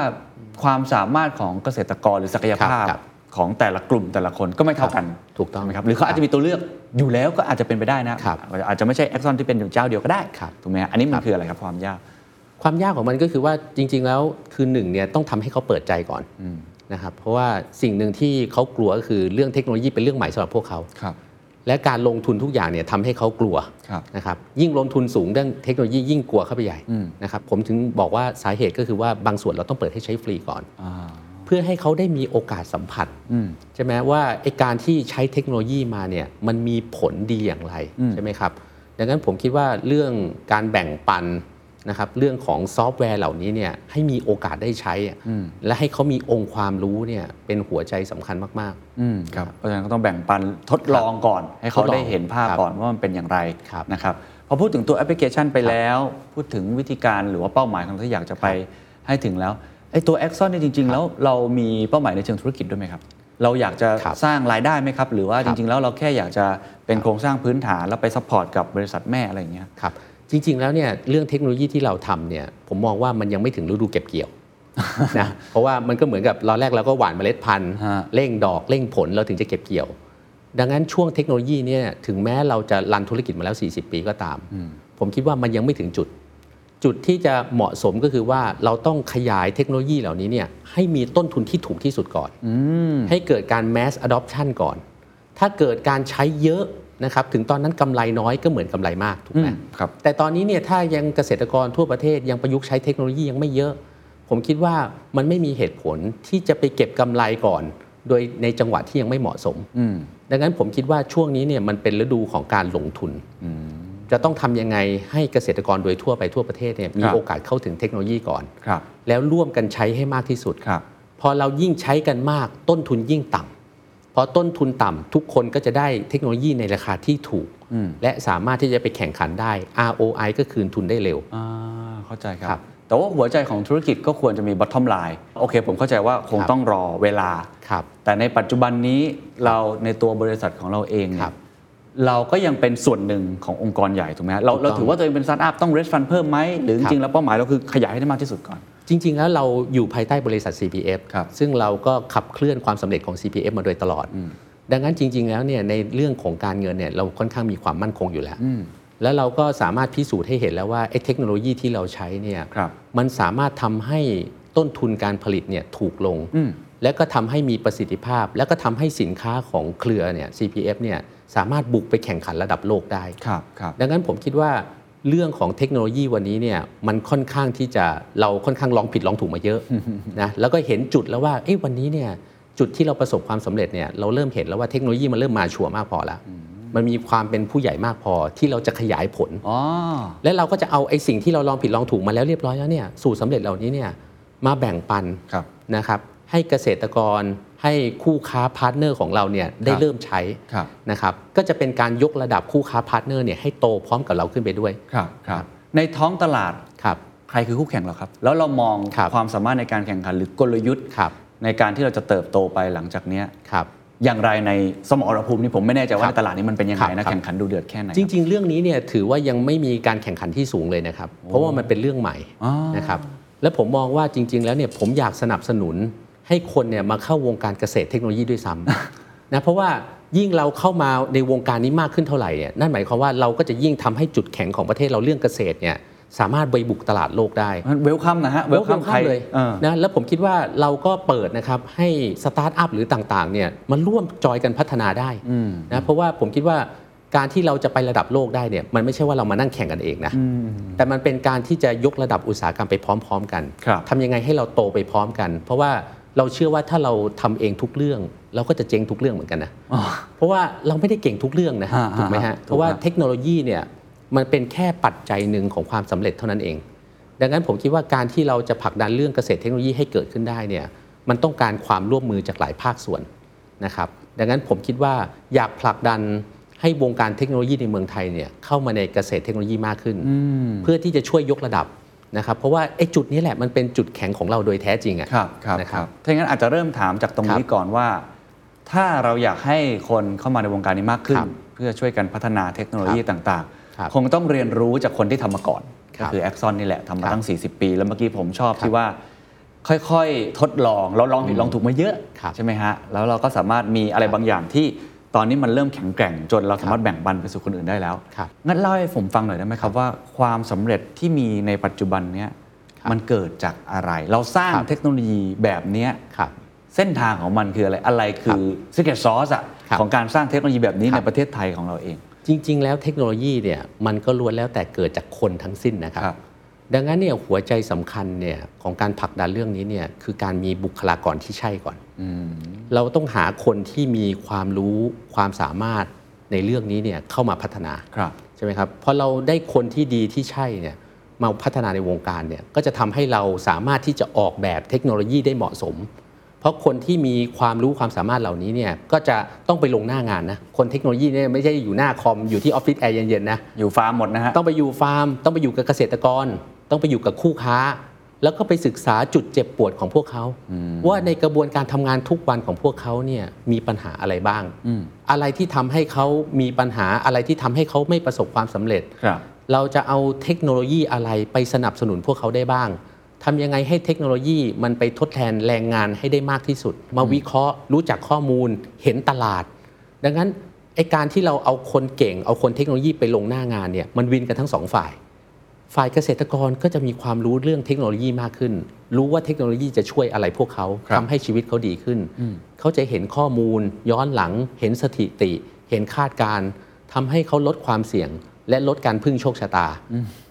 [SPEAKER 2] ความสามารถของเกษตรกรหรือศักยภาพ
[SPEAKER 1] ครับ
[SPEAKER 2] ของแต่ละกลุ่มแต่ละคนก็ไม่เท่ากัน
[SPEAKER 1] ถูกต้อง
[SPEAKER 2] ไหมครับหรือเขาอาจจะมีตัวเลือกอยู่แล้วก็อาจจะเป็นไปได้นะครับอาจจะไม่ใช่แอคซอนที่เป็นอยู่เจ้าเดียวก็ได้
[SPEAKER 1] ครับ
[SPEAKER 2] ถูกไหมฮะอันนี้มั
[SPEAKER 1] คนรับ
[SPEAKER 2] คืออะไรครับความยาก
[SPEAKER 1] ความยากของมันก็คือว่าจริง ๆ แล้วคือหนึ่งเนี่ยต้องทำให้เขาเปิดใจก่อนนะครับเพราะว่าสิ่งหนึ่งที่เขากลัวก็คือเรื่องเทคโนโลยีเป็นเรื่องใหม่สำหรับพวกเขา
[SPEAKER 2] ครับ
[SPEAKER 1] และการลงทุนทุกอย่างเนี่ยทำให้เขากลัว
[SPEAKER 2] ครับ
[SPEAKER 1] นะครับยิ่งลงทุนสูงเรื่องเทคโนโลยียิ่งกลัวเข้าไปใหญ่
[SPEAKER 2] อืม
[SPEAKER 1] นะครับผมถึงบอกว่าสาเหตุก็คือว่าบางส่วนเราต้องเปิดให้ใช้ฟรีก่อน
[SPEAKER 2] อ่า
[SPEAKER 1] เพื่อให้เขาได้มีโอกาสสัมผัส
[SPEAKER 2] อืม
[SPEAKER 1] ใช่ไหมว่าไอการที่ใช้เทคโนโลยีมาเนี่ยมันมีผลดีอย่างไร
[SPEAKER 2] อืม
[SPEAKER 1] ใช่ไหมครับดังนั้นผมคิดว่าเรื่องการแบ่งปัน นะครับเรื่องของซอฟต์แวร์เหล่านี้เนี่ยให้มีโอกาสได้ใช้อะ
[SPEAKER 2] อืม
[SPEAKER 1] และให้เขามีองค์ความรู้เนี่ยเป็นหัวใจสสำคัญมาก
[SPEAKER 2] อืมครับเพราะฉะนั้นก็ต้องแบ่งปันทดลองก่อน ให้เขา
[SPEAKER 1] ทดลอง
[SPEAKER 2] ได้เห็นภาพ
[SPEAKER 1] ครับ
[SPEAKER 2] ก่อนว่ามันเป็นอย่างไร
[SPEAKER 1] ครับ
[SPEAKER 2] นะครับพอพูดถึงตัวแอปพลิเคชันไปแล้ว พูดถึงวิธีการหรือว่าเป้าหมายของที่อยากจะไปให้ถึงแล้วไอ้ตัว a x o n เนี่ยจริง ๆ แล้วเรามีเป้าหมายในเชิงธุรกิจด้วยไหมครับเราอยากจะ
[SPEAKER 1] ครับ
[SPEAKER 2] สร้างรายได้ไหมครับ หรือว่า
[SPEAKER 1] ครับจ
[SPEAKER 2] ริง ๆ แล้วเราแค่อยากจะเป็นโครงสร้างพื้นฐานแล้วไป support กับบริษัทแม่อะไรอย่างเงี้ย
[SPEAKER 1] ๆครับ จริง ๆ แล้วเนี่ยเรื่องเทคโนโลยีที่เราทำเนี่ยผมมองว่ามันยังไม่ถึงฤดูเก็บเกี่ยวนะเพราะว่ามันก็เหมือนกับเราแรกเราก็หว่านเมล็ดพันธุ์
[SPEAKER 2] ฮะ
[SPEAKER 1] เร่งดอกเร่งผลเราถึงจะเก็บเกี่ยว ดังนั้นช่วงเทคโนโลยีเนี่ยถึงแม้เราจะรันธุรกิจมาแล้ว 40 ปีก็ตาม ผมคิดว่ามันยังไม่ถึงจุด จุดที่จะเหมาะสมก็คือว่าเราต้องขยายเทคโนโลยีเหล่านี้เนี่ยให้มีต้นทุนที่ถูกที่สุดก่อนให้เกิดการ mass adoption ก่อน ถ้าเกิดการใช้เยอะ นะครับถึงตอนนั้นกำไรน้อยก็เหมือนกำไรมากถูกไหม
[SPEAKER 2] อืมครับ
[SPEAKER 1] แต่ตอนนี้เนี่ยถ้ายังเกษตรกรทั่วประเทศยังประยุกต์ใช้เทคโนโลยียังไม่เยอะ ผมคิดว่ามันไม่มีเหตุผลที่จะไปเก็บกำไรก่อน โดยในจังหวะที่ยังไม่เหมาะสม
[SPEAKER 2] อืม
[SPEAKER 1] ดังนั้นผมคิดว่าช่วงนี้เนี่ยมันเป็นฤดูของการลงทุนจะต้องทำยังไงให้เกษตรกรโดยทั่วไปทั่วประเทศเนี่ยมี
[SPEAKER 2] ครับ
[SPEAKER 1] โอกาสเข้าถึงเทคโนโลยีก่อน
[SPEAKER 2] ครับ
[SPEAKER 1] แล้วร่วมกันใช้ให้มากที่สุด
[SPEAKER 2] ครับ
[SPEAKER 1] พอเรายิ่งใช้กันมากต้นทุนยิ่งต่ำพอต้นทุนต่ำทุกคนก็จะได้เทคโนโลยีในราคาที่ถูก
[SPEAKER 2] อืม
[SPEAKER 1] และสามารถที่จะไปแข่งขันได้ ROI ก็คืนทุนได้เร็ว
[SPEAKER 2] อ่าเข้าใจค
[SPEAKER 1] ครั
[SPEAKER 2] บแต่ว่าหัวใจของธุรกิจก็ควรจะมี bottom line โอเค ผมเข้าใจว่าคง
[SPEAKER 1] ครับ
[SPEAKER 2] ต้องรอเวลา
[SPEAKER 1] ครับ
[SPEAKER 2] แต่ในปัจจุบันนี้เราในตัวบริษัทของเราเองเนี่ย
[SPEAKER 1] ครับ
[SPEAKER 2] เราก็ยังเป็นส่วนหนึ่งขององค์กรใหญ่ถูกไหมฮะเรา
[SPEAKER 1] ถูกต้อง
[SPEAKER 2] เราถือว่าตัวเองเป็นสตาร์ทอัพต้อง raise fund เพิ่มไหมหรือ
[SPEAKER 1] ครับจ
[SPEAKER 2] ริงๆแล้วเป้าหมายเราคือขยายให้ได้มากที่สุดก่อน
[SPEAKER 1] จริง ๆ แล้วเราอยู่ภายใต้บริษัท CPF
[SPEAKER 2] ครับ
[SPEAKER 1] ซึ่งเราก็ขับเคลื่อนความสำเร็จของ CPF มาโดยตลอด ดังนั้นจริง ๆ แล้วเนี่ยในเรื่องของการเงินเนี่ยเราค่อนข้างมีความมั่นคงอยู่แล้ว แล้วเราก็สามารถพิสูจน์ให้เห็นแล้วว่าไอ้เทคโนโลยีที่เราใช้เนี่ย
[SPEAKER 2] ครับ
[SPEAKER 1] มันสามารถทำให้ต้นทุนการผลิตเนี่ยถูกลง
[SPEAKER 2] อืม
[SPEAKER 1] และก็ทำให้มีประสิทธิภาพ และก็ทำให้สินค้าของเครือเนี่ย CPF เนี่ยสามารถบุกไปแข่งขันระดับโลกได้
[SPEAKER 2] ครับครับ
[SPEAKER 1] ดังนั้นผมคิดว่า เรื่องของเทคโนโลยีวันนี้เนี่ยมันค่อนข้างที่จะเราค่อนข้างลองผิดลองถูกมาเยอะนะแล้วก็เห็นจุดแล้วว่าเอ้วันนี้เนี่ยจุดที่เราประสบความสำเร็จเนี่ยเราเริ่มเห็นแล้วว่าเทคโนโลยีมันเริ่มมาชัวร์มากพอแล้วมันมีความเป็นผู้ใหญ่มากพอที่เราจะขยายผล
[SPEAKER 2] อ๋อ
[SPEAKER 1] และเราก็จะเอาไอ้สิ่งที่เราลองผิดลองถูกมาแล้วเรียบร้อยแล้วเนี่ยสูตรสำเร็จเหล่านี้เนี่ยมาแบ่งปัน
[SPEAKER 2] ครับ
[SPEAKER 1] นะครับให้เกษตรกร ให้คู่ค้าพาร์ทเนอร์ของเราเนี่ยได้
[SPEAKER 2] ครับ
[SPEAKER 1] เริ่มใช้
[SPEAKER 2] ครับ
[SPEAKER 1] นะครับก็จะเป็นการยกระดับคู่ค้าพาร์ทเนอร์เนี่ยให้โตพร้อมกับเราขึ้นไปด้วย
[SPEAKER 2] ครับครับในท้องตลาด
[SPEAKER 1] ครับ
[SPEAKER 2] ใครคือคู่แข่งเราครับ แล้วเรามอง
[SPEAKER 1] ครับ
[SPEAKER 2] ความสามารถในการแข่งขันหรือกลยุทธ์
[SPEAKER 1] ครับ
[SPEAKER 2] ในการที่เราจะเติบโตไปหลังจากเนี้ย
[SPEAKER 1] ครับ
[SPEAKER 2] อย่างไรในสมรภูมินี่ผมไม่แน่ใจว่า
[SPEAKER 1] ครั
[SPEAKER 2] ใน
[SPEAKER 1] บ
[SPEAKER 2] ตลาดนี้มันเป็นยังไง
[SPEAKER 1] ครั
[SPEAKER 2] นะ
[SPEAKER 1] บ
[SPEAKER 2] แข่งขันดูเดือดแค่ไหน
[SPEAKER 1] จริง ๆ เรื่องนี้เนี่ยถือว่ายังไม่มีการแข่งขันที่สูงเลยนะครับ เพราะว่ามันเป็นเรื่องใหม่
[SPEAKER 2] อ๋อ
[SPEAKER 1] นะครับและผมมองว่าจริง ๆ แล้วเนี่ยผมอยากสนับสนุน ให้คนเนี่ยมาเข้าวงการเกษตรเทคโนโลยีด้วยซ้ำนะเพราะว่ายิ่งเราเข้ามาในวงการนี้มากขึ้นเท่าไหร่เนี่ยนั่นหมายความว่าเราก็จะยิ่งทำให้จุดแข็งของประเทศเราเรื่องเกษตรเนี่ยสามารถไปบุกตลาดโลกได้
[SPEAKER 2] เวลคัมนะฮะเวลคัม
[SPEAKER 1] Welcome
[SPEAKER 2] ใคร
[SPEAKER 1] เลย
[SPEAKER 2] เออ
[SPEAKER 1] นะแล้วผมคิดว่าเราก็เปิดนะครับให้สตาร์ทอัพหรือต่างๆเนี่ยมันร่วมจอยกันพัฒนาได้นะเพราะว่าผมคิดว่าการที่เราจะไประดับโลกได้เนี่ยมันไม่ใช่ว่าเรามานั่งแข่งกันเองนะแต่มันเป็นการที่จะยกระดับอุตสาหกรรมไปพร้อม ๆ กัน
[SPEAKER 2] ครับ
[SPEAKER 1] ทำยังไงให้เราโตไปพร้อมกัน เพราะว่า เราเชื่อว่าถ้าเราทำเองทุกเรื่อง เราก็จะเจ๊งทุกเรื่องเหมือนกันนะเพราะว่าเราไม่ได้เก่งทุกเรื่องนะ
[SPEAKER 2] ฮะ
[SPEAKER 1] ถูกไหม
[SPEAKER 2] ฮะ
[SPEAKER 1] ฮะ
[SPEAKER 2] ถูก
[SPEAKER 1] เพราะว่า
[SPEAKER 2] ฮะ
[SPEAKER 1] เทคโนโลยีเนี่ยมันเป็นแค่ปัจจัยหนึ่งของความสำเร็จเท่านั้นเอง ดังนั้นผมคิดว่าการที่เราจะผลักดันเรื่องเกษตรเทคโนโลยีให้เกิดขึ้นได้เนี่ยมันต้องการความร่วมมือจากหลายภาคส่วนนะครับดังนั้นผมคิดว่าอยากผลักดันให้วงการเทคโนโลยีในเมืองไทยเนี่ยเข้ามาในเกษตรเทคโนโลยีมากขึ้น เพื่อที่จะช่วยยกระดับ นะครับเพราะว่าไอ้จุดนี้แหละมันเป็นจุดแข็งของเราโดยแท้จริงอะ
[SPEAKER 2] ครับครับ
[SPEAKER 1] นะ
[SPEAKER 2] ค
[SPEAKER 1] ครั
[SPEAKER 2] รับบถ้าอย่างนั้นอาจจะเริ่มถามจากตรงนี้
[SPEAKER 1] ครับ
[SPEAKER 2] ก่อนว่า ถ้าเราอยากให้คนเข้ามาในวงการนี้มากขึ้น
[SPEAKER 1] ครับ
[SPEAKER 2] เพื่อช่วยกันพัฒนาเทคโนโลยีต่าง
[SPEAKER 1] ครับ
[SPEAKER 2] ๆคงต้องเรียนรู้จากคนที่ทำมาก่อน
[SPEAKER 1] ครั
[SPEAKER 2] ก็
[SPEAKER 1] บ
[SPEAKER 2] คือแอคซอนนี่แหละทำมา
[SPEAKER 1] ครับ
[SPEAKER 2] ตั้ง 40 ปี แล้วเมื่อกี้ผมชอบ
[SPEAKER 1] ครับ
[SPEAKER 2] ที่ว่าค่อยๆ ทดลองเราลองผิดลองถูกมาเยอะ
[SPEAKER 1] ครับ
[SPEAKER 2] ใช่ไหมฮะแล้วเราก็สามารถมีอะไรบางอย่างที่ ตอนนี้มันเริ่มแข็งแกร่งจนเราสามารถแบ่งปันไปสู่คนอื่นได้แล้ว
[SPEAKER 1] ครับ
[SPEAKER 2] งั้นเล่าให้ผมฟังหน่อยได้ไหมครับว่าความสำเร็จที่มีในปัจจุบันเนี้ย
[SPEAKER 1] ครับ
[SPEAKER 2] มันเกิดจากอะไร เราสร้าง
[SPEAKER 1] ครับ
[SPEAKER 2] เทคโนโลยีแบบเนี้ย
[SPEAKER 1] ครับ
[SPEAKER 2] เส้นทางของมันคืออะไร อะไรคือ secret sauce อะ
[SPEAKER 1] ครับ
[SPEAKER 2] ของการสร้างเทคโนโลยีแบบนี้
[SPEAKER 1] ครั
[SPEAKER 2] ใน
[SPEAKER 1] บ
[SPEAKER 2] ประเทศไทยของเราเอง
[SPEAKER 1] จริง ๆ แล้วเทคโนโลยีเนี่ยมันก็ล้วนแล้วแต่เกิดจากคนทั้งสิ้นนะครับ
[SPEAKER 2] ครับ
[SPEAKER 1] ดังนั้นเนี่ยหัวใจสำคัญเนี่ยของการผลักดันเรื่องนี้เนี่ยคือการมีบุคลากรที่ใช่ก่อนเราต้องหาคนที่มีความรู้ความสามารถในเรื่องนี้เนี่ยเข้ามาพัฒนา
[SPEAKER 2] ครับ
[SPEAKER 1] ใช่ไหมครับพอเราได้คนที่ดีที่ใช่เนี่ยมาพัฒนาในวงการเนี่ยก็จะทำให้เราสามารถที่จะออกแบบเทคโนโลยีได้เหมาะสม เพราะคนที่มีความรู้ความสามารถเหล่านี้เนี่ยก็จะต้องไปลงหน้างานนะคนเทคโนโลยีเนี่ยไม่ใช่อยู่หน้าคอมอยู่ที่ออฟฟิศแอร์เย็นๆนะ
[SPEAKER 2] อยู่ฟาร์มหมดนะฮะ
[SPEAKER 1] ต้องไปอยู่ฟาร์ม ต้องไปอยู่กับเกษตรกร ต้องไปอยู่กับคู่ค้า แล้วก็ไปศึกษาจุดเจ็บปวดของพวกเขา ว่าในกระบวนการทำงานทุกวันของพวกเขาเนี่ยมีปัญหาอะไรบ้าง อะไรที่ทำให้เขามีปัญหาอะไรที่ทำให้เขาไม่ประสบความสำเร็จ
[SPEAKER 2] ครับ
[SPEAKER 1] เราจะเอาเทคโนโลยีอะไรไปสนับสนุนพวกเขาได้บ้างทำยังไงให้เทคโนโลยีมันไปทดแทนแรงงานให้ได้มากที่สุด มาวิเคราะห์รู้จักข้อมูลเห็นตลาด ดังนั้นไอการที่เราเอาคนเก่ง เอาคนเทคโนโลยีไปลงหน้างานเนี่ยมันวินกันทั้งสองฝ่าย ฝ่ายเกษตรกรก็จะมีความรู้เรื่องเทคโนโลยีมากขึ้น รู้ว่าเทคโนโลยีจะช่วยอะไรพวกเขา
[SPEAKER 2] ครับ
[SPEAKER 1] ทำให้ชีวิตเขาดีขึ้น เขาจะเห็นข้อมูล ย้อนหลัง เห็นสถิติ เห็นคาดการณ์ทำให้เขาลดความเสี่ยง และลดการพึ่งโชคชะตา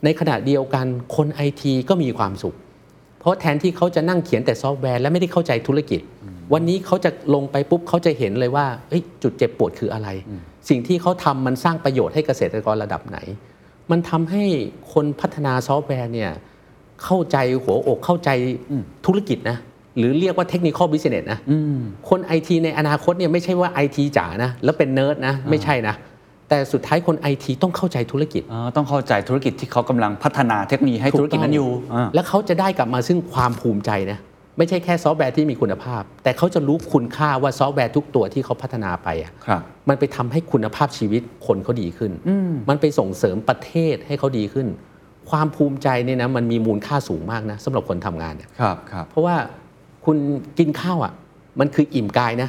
[SPEAKER 1] ในขณะเดียวกันคนไอทีก็มีความสุข เพราะแทนที่เขาจะนั่งเขียนแต่ซอฟต์แวร์และไม่ได้เข้าใจธุรกิจ วันนี้เขาจะลงไปปุ๊บเขาจะเห็นเลยว่าเอ้ยจุดเจ็บปวดคืออะไร สิ่งที่เขาทำมันสร้างประโยชน์ให้เกษตรกรระดับไหน มันทำให้คนพัฒนาซอฟต์แวร์เนี่ยเข้าใจหัวอกเข้าใจธุรกิจนะหรือเรียกว่า technical business นะคนไอทีในอนาคตเนี่ยไม่ใช่ว่าไอทีจ๋านะแล้วเป็นเนิร์ดนะไม่ใช่นะ แต่สุดท้ายคนไอทีต้องเข้าใจธุรกิจ
[SPEAKER 2] อ๋อต้องเข้าใจธุรกิจที่เขากำลังพัฒนาเทคโนโลยีให้ธุรกิจนั้นอยู่อ่า
[SPEAKER 1] แล้วเขาจะได้กลับมาซึ่งความภูมิใจนะ ไม่ใช่แค่ซอฟต์แวร์ที่มีคุณภาพ แต่เขาจะรู้คุณค่าว่าซอฟต์แวร์ทุกตัวที่เขาพัฒนาไปอะ
[SPEAKER 2] ครับ
[SPEAKER 1] มันไปทำให้คุณภาพชีวิตคนเขาดีขึ้น มันไปส่งเสริมประเทศให้เขาดีขึ้น ความภูมิใจเนี่ยนะมันมีมูลค่าสูงมากนะสำหรับคนทำงานเนี่ย
[SPEAKER 2] ครับครับ
[SPEAKER 1] เพราะว่าคุณกินข้าวอะ มันคืออิ่มกายนะ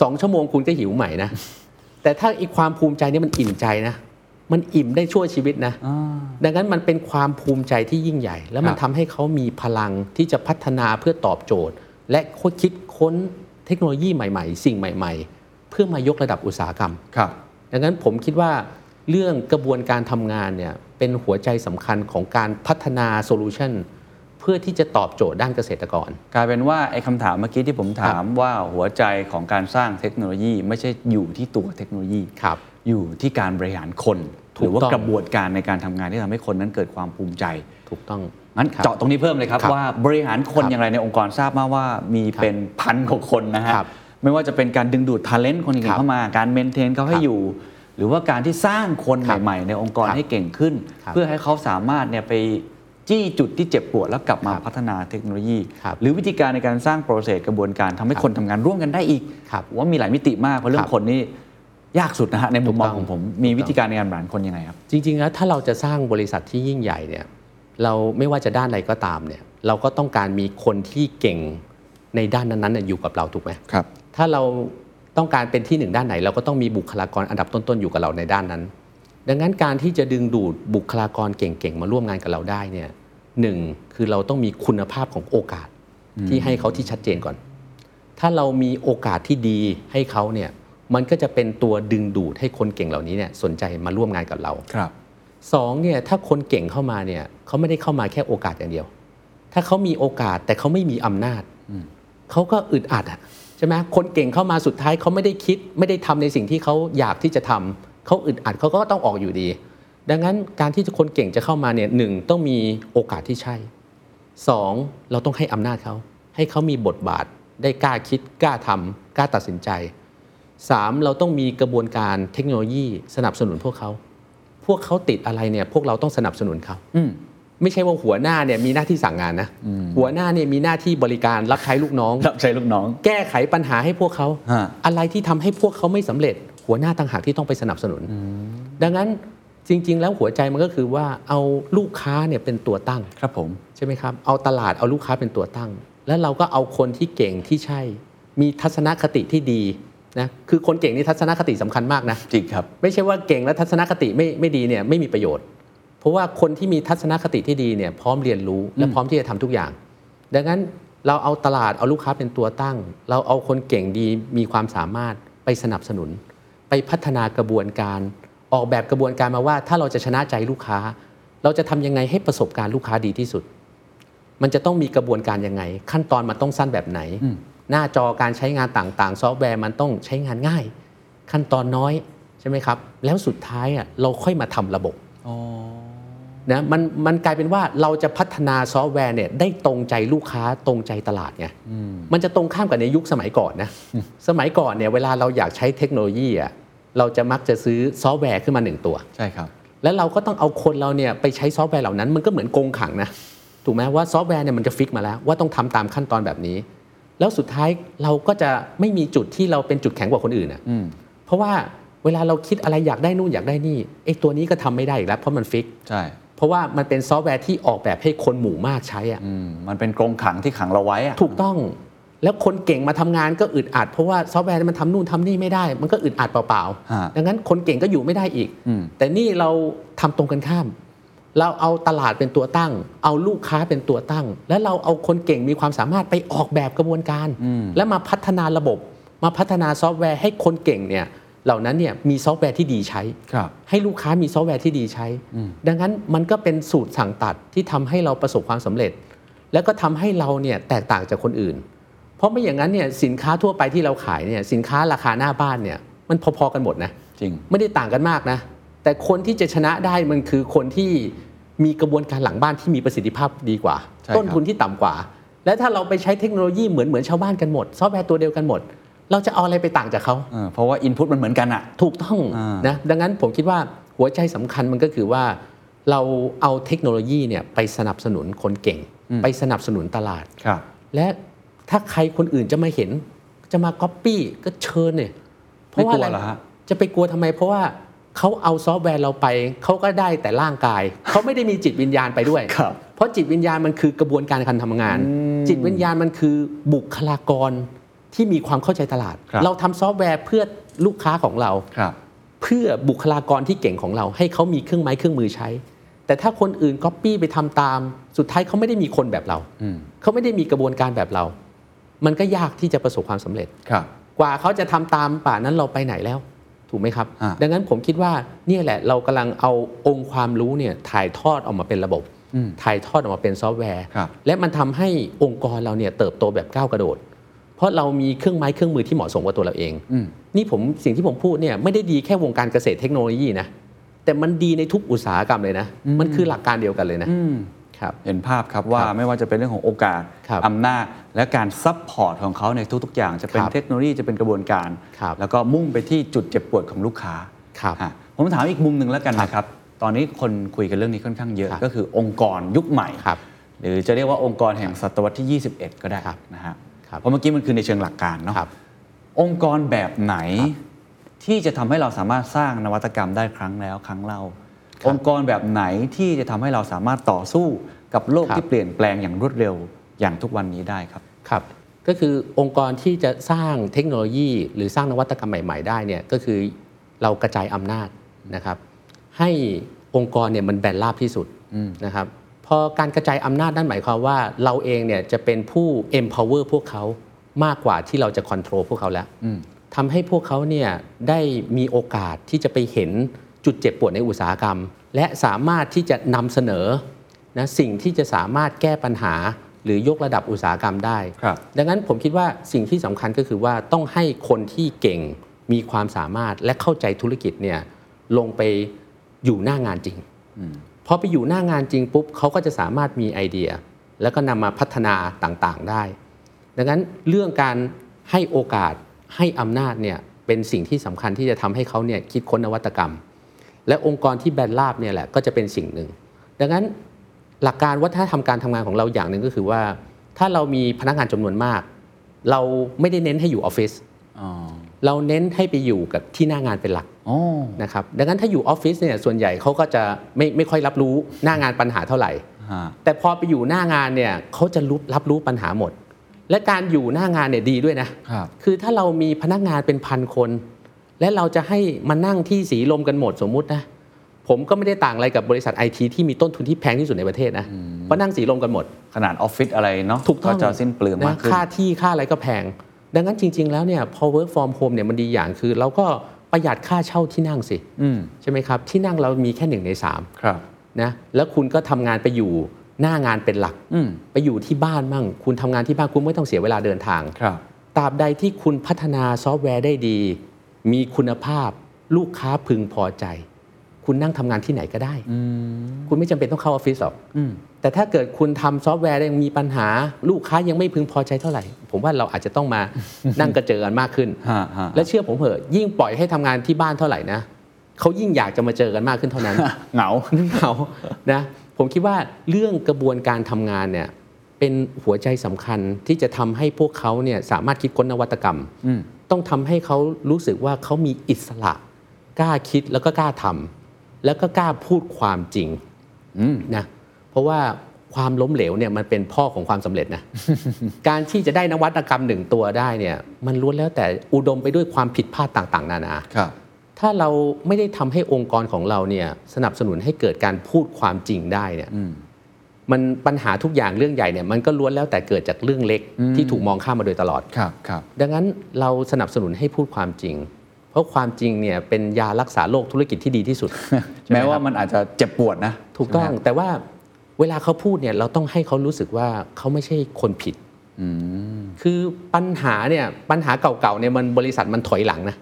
[SPEAKER 1] สองชั่วโมงคุณก็หิวใหม่นะแต่ถ้าอีกความภูมิใจเนี่ยมันอิ่มใจนะ มันอิ่มได้ชั่วชีวิตนะดังนั้นมันเป็นความภูมิใจที่ยิ่งใหญ่ แล้วมัน
[SPEAKER 2] ครับ
[SPEAKER 1] ทำให้เขามีพลังที่จะพัฒนาเพื่อตอบโจทย์ และคิดค้นเทคโนโลยีใหม่ ๆ สิ่งใหม่ ๆ เพื่อมายกระดับอุตสาหกรรม
[SPEAKER 2] ครับ
[SPEAKER 1] ดังนั้นผมคิดว่าเรื่องกระบวนการทำงานเนี่ยเป็นหัวใจสำคัญของการพัฒนาโซลูชันเพื่อที่จะตอบโจทย์ด้านเกษตรกร
[SPEAKER 2] กลายเป็นว่าไอ้คำถามเมื่อกี้ที่ผมถามว่าหัวใจของการสร้างเทคโนโลยี ไม่ใช่อยู่ที่ตัวเทคโนโลยี
[SPEAKER 1] ครับ
[SPEAKER 2] อยู่ที่การบริหารคน
[SPEAKER 1] ถู
[SPEAKER 2] ห
[SPEAKER 1] ก
[SPEAKER 2] รือว่า
[SPEAKER 1] ต้อง
[SPEAKER 2] กระบวนการในการทำงานที่ทำให้คนนั้นเกิดความภูมิใจ
[SPEAKER 1] ถูกต้อง
[SPEAKER 2] งั้น
[SPEAKER 1] ครับ
[SPEAKER 2] เจาะตรงนี้เพิ่มเลยครับ
[SPEAKER 1] ครับ
[SPEAKER 2] ว่าบริหารคน
[SPEAKER 1] ครับ
[SPEAKER 2] อย่างไรในองค์กรทราบมาว่ามี
[SPEAKER 1] ครับ
[SPEAKER 2] เป็นพันกว่าคนนะฮะ
[SPEAKER 1] ครับ
[SPEAKER 2] ไม่ว่าจะเป็นการดึงดูดท ALENT คน
[SPEAKER 1] ครั
[SPEAKER 2] เก่ง
[SPEAKER 1] บ
[SPEAKER 2] เข้ามาการเมนเทนเขาให้
[SPEAKER 1] ครับ
[SPEAKER 2] อยู่ หรือว่าการที่สร้างคน
[SPEAKER 1] ครับ
[SPEAKER 2] ใหม่ ๆ ในองค์กร
[SPEAKER 1] ครับ
[SPEAKER 2] ให้เก่งขึ้น
[SPEAKER 1] ครับ
[SPEAKER 2] เพื่อให้เขาสามารถเนี่ยไปจี้จุดที่เจ็บปวดแล้วกลับมา
[SPEAKER 1] ครับ
[SPEAKER 2] พัฒนาเทคโนโลยี
[SPEAKER 1] ครับ
[SPEAKER 2] หรือวิธีการในการสร้างโปรเซสกระบวนการทำให้
[SPEAKER 1] ครับ
[SPEAKER 2] คนทำงานร่วมกันได้อีก
[SPEAKER 1] ครับ
[SPEAKER 2] ว่ามีหลายมิติมากเพราะเรื่อ
[SPEAKER 1] ครั
[SPEAKER 2] ง
[SPEAKER 1] บ
[SPEAKER 2] คนนี่ ยากสุดนะฮะในมุมมอง
[SPEAKER 1] ถูกต้อง
[SPEAKER 2] ของผมมี
[SPEAKER 1] ถูกต้อง
[SPEAKER 2] วิธีการในการบริหารคนยังไงครับ
[SPEAKER 1] จริงๆแล้วถ้าเราจะสร้างบริษัทที่ยิ่งใหญ่เนี่ยเราไม่ว่าจะด้านใดก็ตามเนี่ยเราก็ต้องการมีคนที่เก่งในด้านนั้นๆเนี่ยอยู่กับเราถูกไหม
[SPEAKER 2] ครับ
[SPEAKER 1] ถ้าเราต้องการเป็นที่หนึ่งด้านไหน เราก็ต้องมีบุคลากรอันดับต้นๆอยู่กับเราในด้านนั้น ดังนั้นการที่จะดึงดูดบุคลากรเก่งๆมาร่วมงานกับเราได้เนี่ยหนึ่งคือเราต้องมีคุณภาพของโอกาสที่ให้เขาที่ชัดเจนก่อน ถ้าเรามีโอกาสที่ดีให้เขาเนี่ย มันก็จะเป็นตัวดึงดูดให้คนเก่งเหล่านี้เนี่ยสนใจมาร่วมงานกับเรา
[SPEAKER 2] ครับ
[SPEAKER 1] สองเนี่ยถ้าคนเก่งเข้ามาเนี่ยเขาไม่ได้เข้ามาแค่โอกาสอย่างเดียว ถ้าเขามีโอกาสแต่เขาไม่มีอำนาจเขาก็อึดอัดอะใช่ไหมคนเก่งเข้ามาสุดท้ายเขาไม่ได้คิด ไม่ได้ทำในสิ่งที่เขาอยากที่จะทำเขาอึดอัดเขาก็ต้องออกอยู่ดี ดังนั้นการที่คนเก่งจะเข้ามาเนี่ยหนึ่งต้องมีโอกาสที่ใช่สองเราต้องให้อำนาจเขาให้เขามีบทบาทได้กล้าคิดกล้าทำกล้าตัดสินใจ สามเราต้องมีกระบวนการเทคโนโลยีสนับสนุนพวกเขา พวกเขาติดอะไรเนี่ยพวกเราต้องสนับสนุนเขา
[SPEAKER 2] อืม
[SPEAKER 1] ไม่ใช่ว่าหัวหน้าเนี่ยมีหน้าที่สั่งงานนะหัวหน้าเนี่ยมีหน้าที่บริการรับใช้ลูกน้อง
[SPEAKER 2] รับใช้ลูกน้อง
[SPEAKER 1] แก้ไขปัญหาให้พวกเขา
[SPEAKER 2] ฮะ
[SPEAKER 1] อะไรที่ทำให้พวกเขาไม่สำเร็จ หัวหน้าต่างหากที่ต้องไปสนับสนุน ดังนั้นจริง ๆ แล้วหัวใจมันก็คือว่าเอาลูกค้าเนี่ยเป็นตัวตั้ง
[SPEAKER 2] ครับผม
[SPEAKER 1] ใช่ไหมครับเอาตลาดเอาลูกค้าเป็นตัวตั้ง แล้วเราก็เอาคนที่เก่งที่ใช่ มีทัศนคติที่ดี นะคือคนเก่งนี่ทัศนคติสำคัญมากนะ
[SPEAKER 2] จริงครับ
[SPEAKER 1] ไม่ใช่ว่าเก่งแล้วทัศนคติไม่ไม่ดีเนี่ยไม่มีประโยชน์ เพราะว่าคนที่มีทัศนคติที่ดีเนี่ยพร้อมเรียนรู้และพร้อมที่จะทำทุกอย่าง ดังนั้นเราเอาตลาดเอาลูกค้าเป็นตัวตั้ง เราเอาคนเก่งดีมีความสามารถไปสนับสนุน ไปพัฒนากระบวนการ ออกแบบกระบวนการมาว่า ถ้าเราจะชนะใจลูกค้า เราจะทำยังไงให้ประสบการณ์ลูกค้าดีที่สุด มันจะต้องมีกระบวนการยังไง ขั้นตอนมันต้องสั้นแบบไหน หน้าจอการใช้งานต่างๆ ซอฟต์แวร์มันต้องใช้งานง่าย ขั้นตอนน้อยใช่ไหมครับ แล้วสุดท้ายอะเราค่อยมาทำระบบนะมันมันกลายเป็นว่าเราจะพัฒนาซอฟต์แวร์เนี่ยได้ตรงใจลูกค้าตรงใจตลาดไงมันจะตรงข้ามกับในยุคสมัยก่อนนะสมัยก่อนเนี่ยเวลาเราอยากใช้เทคโนโลยีอะเราจะมักจะซื้อซอฟต์แวร์ขึ้นมาหนึ่งตัว
[SPEAKER 2] ใช่ครับ
[SPEAKER 1] แล้วเราก็ต้องเอาคนเราเนี่ยไปใช้ซอฟต์แวร์เหล่านั้นมันก็เหมือนกรงขังนะถูกไหมว่าซอฟต์แวร์เนี่ยมันจะ fix มาแล้วว่าต้องทำตามขั้นตอนแบบนี้ แล้วสุดท้ายเราก็จะไม่มีจุดที่เราเป็นจุดแข็งกว่าคนอื่นอะ
[SPEAKER 2] อืม
[SPEAKER 1] เพราะว่าเวลาเราคิดอะไรอยากได้นู่นอยากได้นี่ไอ้ตัวนี้ก็ทำไม่ได้อีกแล้วเพราะมัน fix
[SPEAKER 2] ใช่
[SPEAKER 1] เพราะว่ามันเป็นซอฟต์แวร์ที่ออกแบบให้คนหมู่มากใช้อะ
[SPEAKER 2] อืมมันเป็นกรงขังที่ขังเราไว้อะ
[SPEAKER 1] ถูกต้องแล้วคนเก่งมาทำงานก็อึดอัดเพราะว่าซอฟต์แวร์มันทำนู่นทำนี่ไม่ได้ มันก็อึดอัดเปล่า
[SPEAKER 2] ฮะ
[SPEAKER 1] ๆดังนั้นคนเก่งก็อยู่ไม่ได้อีก
[SPEAKER 2] อืม
[SPEAKER 1] แต่นี่เราทำตรงกันข้าม เราเอาตลาดเป็นตัวตั้ง เอาลูกค้าเป็นตัวตั้ง แล้วเราเอาคนเก่งมีความสามารถไปออกแบบกระบวนการ แล้วมาพัฒนาระบบ มาพัฒนาซอฟต์แวร์ให้คนเก่งเนี่ยเหล่านั้นเนี่ยมีซอฟต์แวร์ที่ดีใช้
[SPEAKER 2] ครับ
[SPEAKER 1] ให้ลูกค้ามีซอฟต์แวร์ที่ดีใช้ ดังนั้นมันก็เป็นสูตรสั่งตัดที่ทำให้เราประสบความสำเร็จ แล้วก็ทำให้เราเนี่ยแตกต่างจากคนอื่น เพราะไม่อย่างนั้นเนี่ยสินค้าทั่วไปที่เราขายเนี่ยสินค้าราคาหน้าบ้านเนี่ยมันพอๆกันหมดนะ
[SPEAKER 2] จริง
[SPEAKER 1] ไม่ได้ต่างกันมากนะ แต่คนที่จะชนะได้มันคือคนที่มีกระบวนการหลังบ้านที่มีประสิทธิภาพดีกว่า
[SPEAKER 2] ใช่ครับ
[SPEAKER 1] ต้นทุนที่ต่ำกว่า และถ้าเราไปใช้เทคโนโลยีเหมือนเหมือนชาวบ้านกันหมด ซอฟต์แวร์ตัวเดียวกันหมด เราจะเอาอะไรไปต่างจากเขา
[SPEAKER 2] เออเพราะว่าอินพุตมันเหมือนกันอะ
[SPEAKER 1] ถูกต้อง
[SPEAKER 2] อ่าน
[SPEAKER 1] นะดังนั้นผมคิดว่าหัวใจสำคัญมันก็คือว่า เราเอาเทคโนโลยีเนี่ยไปสนับสนุนคนเก่ง ไปสนับสนุนตลาด
[SPEAKER 2] ครับ
[SPEAKER 1] และถ้าใครคนอื่นจะมาเห็นจะมาก๊อปปี้ก็เชิญเนี่ยเพราะว่าอะไร
[SPEAKER 2] ไม่กลัวเหรอฮะ
[SPEAKER 1] จะไปกลัวทำไมเพราะว่า เขาเอาซอฟต์แวร์เราไป เขาก็ได้แต่ร่างกาย เขาไม่ได้มีจิตวิญญาณไปด้วย
[SPEAKER 2] ครับ
[SPEAKER 1] เพราะจิตวิญญาณมันคือกระบวนการการทำงาน จิตวิญญาณมันคือบุคลากรที่มีความเข้าใจตลาด
[SPEAKER 2] ครับ
[SPEAKER 1] เราทำซอฟต์แวร์เพื่อลูกค้าของเรา
[SPEAKER 2] ครับ
[SPEAKER 1] เพื่อบุคลากรที่เก่งของเรา ให้เขามีเครื่องไม้เครื่องมือใช้ แต่ถ้าคนอื่นก๊อปปี้ไปทำตาม สุดท้ายเขาไม่ได้มีคนแบบเรา
[SPEAKER 2] อืม
[SPEAKER 1] เขาไม่ได้มีกระบวนการแบบเรา มันก็ยากที่จะประสบความสำเร็จ
[SPEAKER 2] ครับ
[SPEAKER 1] กว่าเขาจะทำตามป่านนั้นเราไปไหนแล้ว ถูกไหมครับ
[SPEAKER 2] อ่า
[SPEAKER 1] ดังนั้นผมคิดว่าเนี่ยแหละเรากำลังเอาองค์ความรู้เนี่ยถ่ายทอดออกมาเป็นระบบ
[SPEAKER 2] อืม
[SPEAKER 1] ถ่ายทอดออกมาเป็นซอฟต์แวร์
[SPEAKER 2] ครับ
[SPEAKER 1] และมันทำให้องค์กรเราเนี่ยเติบโตแบบก้าวกระโดด เพราะเรามีเครื่องไม้เครื่องมือที่เหมาะสมกับตัวเราเอง
[SPEAKER 2] อืม
[SPEAKER 1] นี่ผมสิ่งที่ผมพูดเนี่ยไม่ได้ดีแค่วงการเกษตรเทคโนโลยีนะแต่มันดีในทุกอุตสาหกรรมเลยนะ มันคือหลักการเดียวกันเลยนะ
[SPEAKER 2] อืม
[SPEAKER 1] ครับ
[SPEAKER 2] เห็นภาพครับว่า
[SPEAKER 1] ครับ
[SPEAKER 2] ไม่ว่าจะเป็นเรื่องของโอกาส
[SPEAKER 1] ครับ
[SPEAKER 2] อำนาจ และการ support ของเขาในทุก ๆ อย่างจะเป็น
[SPEAKER 1] ครับ
[SPEAKER 2] เทคโนโลยีจะเป็นกระบวนการ
[SPEAKER 1] ครับ
[SPEAKER 2] แล้วก็มุ่งไปที่จุดเจ็บปวดของลูกค้า
[SPEAKER 1] ครับ
[SPEAKER 2] ฮะผมถามอีกมุมหนึ่งแล้วกัน
[SPEAKER 1] ครับ
[SPEAKER 2] นะครับ ตอนนี้คนคุยกันเรื่องนี้ค่อนข้างเยอะ
[SPEAKER 1] ครับ
[SPEAKER 2] ก็คือองค์กรยุคใหม่
[SPEAKER 1] ครับ
[SPEAKER 2] หรือจะเรียกว่าองค์กรแห่งศตวรรษที่ 21 ก็ได้
[SPEAKER 1] ครับ
[SPEAKER 2] นะฮะ
[SPEAKER 1] ครับ
[SPEAKER 2] เพราะเมื่อกี้มันคือในเชิงหลักการเนาะ
[SPEAKER 1] ครับ
[SPEAKER 2] องค์กรแบบไหนที่จะทำให้เราสามารถสร้างนวัตกรรมได้ครั้งแล้วครั้งเล่า
[SPEAKER 1] ครับ
[SPEAKER 2] องค์กรแบบไหนที่จะทำให้เราสามารถต่อสู้กับโลก
[SPEAKER 1] ครับ
[SPEAKER 2] ที่เปลี่ยนแปลงอย่างรวดเร็วอย่างทุกวันนี้ได้ครับ
[SPEAKER 1] ครับก็คือองค์กรที่จะสร้างเทคโนโลยี หรือสร้างนวัตกรรมใหม่ ๆ ได้เนี่ยก็คือเรากระจายอำนาจนะครับ ให้องค์กรเนี่ยมันแบนราบที่สุดนะครับพอการกระจายอำนาจนั่นหมายความว่าเราเองเนี่ยจะเป็นผู้ empower พวกเขามากกว่าที่เราจะ control พวกเขาแล้วทำให้พวกเขาเนี่ยได้มีโอกาสที่จะไปเห็น จุดเจ็บปวดในอุตสาหกรรม และสามารถที่จะนำเสนอนะสิ่งที่จะสามารถแก้ปัญหาหรือยกระดับอุตสาหกรรมได้
[SPEAKER 2] ครับ
[SPEAKER 1] ดังนั้นผมคิดว่าสิ่งที่สำคัญก็คือว่าต้องให้คนที่เก่งมีความสามารถและเข้าใจธุรกิจเนี่ยลงไปอยู่หน้างานจริงพอไปอยู่หน้างานจริงปุ๊บเขาก็จะสามารถมีไอเดีย แล้วก็นำมาพัฒนาต่างๆได้ ดังนั้นเรื่องการให้โอกาสให้อำนาจเนี่ยเป็นสิ่งที่สำคัญที่จะทำให้เขาเนี่ยคิดค้นนวัตกรรม และองค์กรที่แบนราบเนี่ยแหละก็จะเป็นสิ่งหนึ่ง ดังนั้นหลักการวัฒนธรรมการทำงานของเราอย่างหนึ่งก็คือว่า ถ้าเรามีพนักงานจำนวนมาก เราไม่ได้เน้นให้อยู่ออฟฟิศ
[SPEAKER 2] อ๋อ
[SPEAKER 1] เราเน้นให้ไปอยู่กับที่หน้างานเป็นหลัก
[SPEAKER 2] อ๋อ
[SPEAKER 1] นะครับดังนั้นถ้าอยู่ออฟฟิศเนี่ยส่วนใหญ่เขาก็จะไม่ไม่ค่อยรับรู้หน้างานปัญหาเท่าไหร่
[SPEAKER 2] ฮะ
[SPEAKER 1] แต่พอไปอยู่หน้างานเนี่ยเขาจะรู้รับรู้ปัญหาหมด และการอยู่หน้างานเนี่ยดีด้วยนะ
[SPEAKER 2] ครับ
[SPEAKER 1] คือถ้าเรามีพนักงานเป็นพันคน และเราจะให้มานั่งที่สีลมกันหมดสมมุตินะผมก็ไม่ได้ต่างอะไรกับบริษัทไอทีที่มีต้นทุนที่แพงที่สุดในประเทศนะเพราะนั่งสีลมกันหมด
[SPEAKER 2] ขนาดออฟฟิศอะไรเนาะ
[SPEAKER 1] ถูกต้อง
[SPEAKER 2] จะสิ้นเปลืองมาก
[SPEAKER 1] นะ
[SPEAKER 2] ขึ้น
[SPEAKER 1] ค่าที่ค่าอะไรก็แพง ดังนั้นจริง ๆ แล้วเนี่ยพอ work from home เนี่ยมันดีอย่างคือ เราก็ประหยัดค่าเช่าที่นั่งสิ
[SPEAKER 2] อืม
[SPEAKER 1] ใช่ไหมครับ ที่นั่งเรามีแค่หนึ่งในสาม
[SPEAKER 2] ครับ
[SPEAKER 1] นะแล้วคุณก็ทำงานไปอยู่หน้างานเป็นหลัก
[SPEAKER 2] อืม
[SPEAKER 1] ไปอยู่ที่บ้านมั่ง คุณทำงานที่บ้านคุณไม่ต้องเสียเวลาเดินทาง
[SPEAKER 2] ครับ
[SPEAKER 1] ตราบใดที่คุณพัฒนาซอฟต์แวร์ได้ดี มีคุณภาพลูกค้าพึงพอใจ คุณนั่งทำงานที่ไหนก็ได้
[SPEAKER 2] อืม
[SPEAKER 1] คุณไม่จำเป็นต้องเข้าออฟฟิศหรอก
[SPEAKER 2] อืม
[SPEAKER 1] แต่ถ้าเกิดคุณทำซอฟต์แวร์ยังมีปัญหา ลูกค้ายังไม่พึงพอใจเท่าไหร่ ผมว่าเราอาจจะต้องมานั่งกระเจอกันมากขึ้น
[SPEAKER 2] ฮะฮะ
[SPEAKER 1] และเชื่อผมเถอะยิ่งปล่อยให้ทำงานที่บ้านเท่าไหร่นะเขายิ่งอยากจะมาเจอกันมากขึ้นเท่านั้น
[SPEAKER 2] เหงา
[SPEAKER 1] เหงานะผมคิดว่าเรื่องกระบวนการทำงานเนี่ยเป็นหัวใจสำคัญที่จะทำให้พวกเขาเนี่ยสามารถคิดค้นนวัตกรรม
[SPEAKER 2] อืม
[SPEAKER 1] ต้องทำให้เขารู้สึกว่าเขามีอิสระ กล้าคิดแล้วก็กล้าทำแล้วก็กล้าพูดความจริง
[SPEAKER 2] อืม
[SPEAKER 1] นะเพราะว่าความล้มเหลวเนี่ยมันเป็นพ่อของความสำเร็จนะการที่จะได้นวัตกรรมหนึ่งตัวได้เนี่ยมันล้วนแล้วแต่อุดมไปด้วยความผิดพลาดต่างๆ นานา
[SPEAKER 2] ครับ
[SPEAKER 1] ถ้าเราไม่ได้ทำให้องค์กรของเราเนี่ยสนับสนุนให้เกิดการพูดความจริงได้เนี่ย
[SPEAKER 2] อื ม
[SPEAKER 1] มันปัญหาทุกอย่างเรื่องใหญ่เนี่ยมันก็ล้วนแล้วแต่เกิดจากเรื่องเล็ก
[SPEAKER 2] อืม
[SPEAKER 1] ที่ถูกมองข้ามมาโดยตลอด
[SPEAKER 2] ครับครับ
[SPEAKER 1] ดังนั้นเราสนับสนุนให้พูดความจริง เพราะความจริงเนี่ยเป็นยารักษาโรคธุรกิจที่ดีที่สุดใช่ไห
[SPEAKER 2] แม้
[SPEAKER 1] ครับ
[SPEAKER 2] ว่ามันอาจจะเจ็บปวดนะ
[SPEAKER 1] ถูกต้อง
[SPEAKER 2] ใช่ไหม
[SPEAKER 1] แต่ว่าเวลาเขาพูดเนี่ยเราต้องให้เขารู้สึกว่าเขาไม่ใช่คนผิด
[SPEAKER 2] อืม
[SPEAKER 1] คือปัญหาเนี่ยปัญหาเก่าๆเนี่ยมันบริษัทมันถอยหลังนะ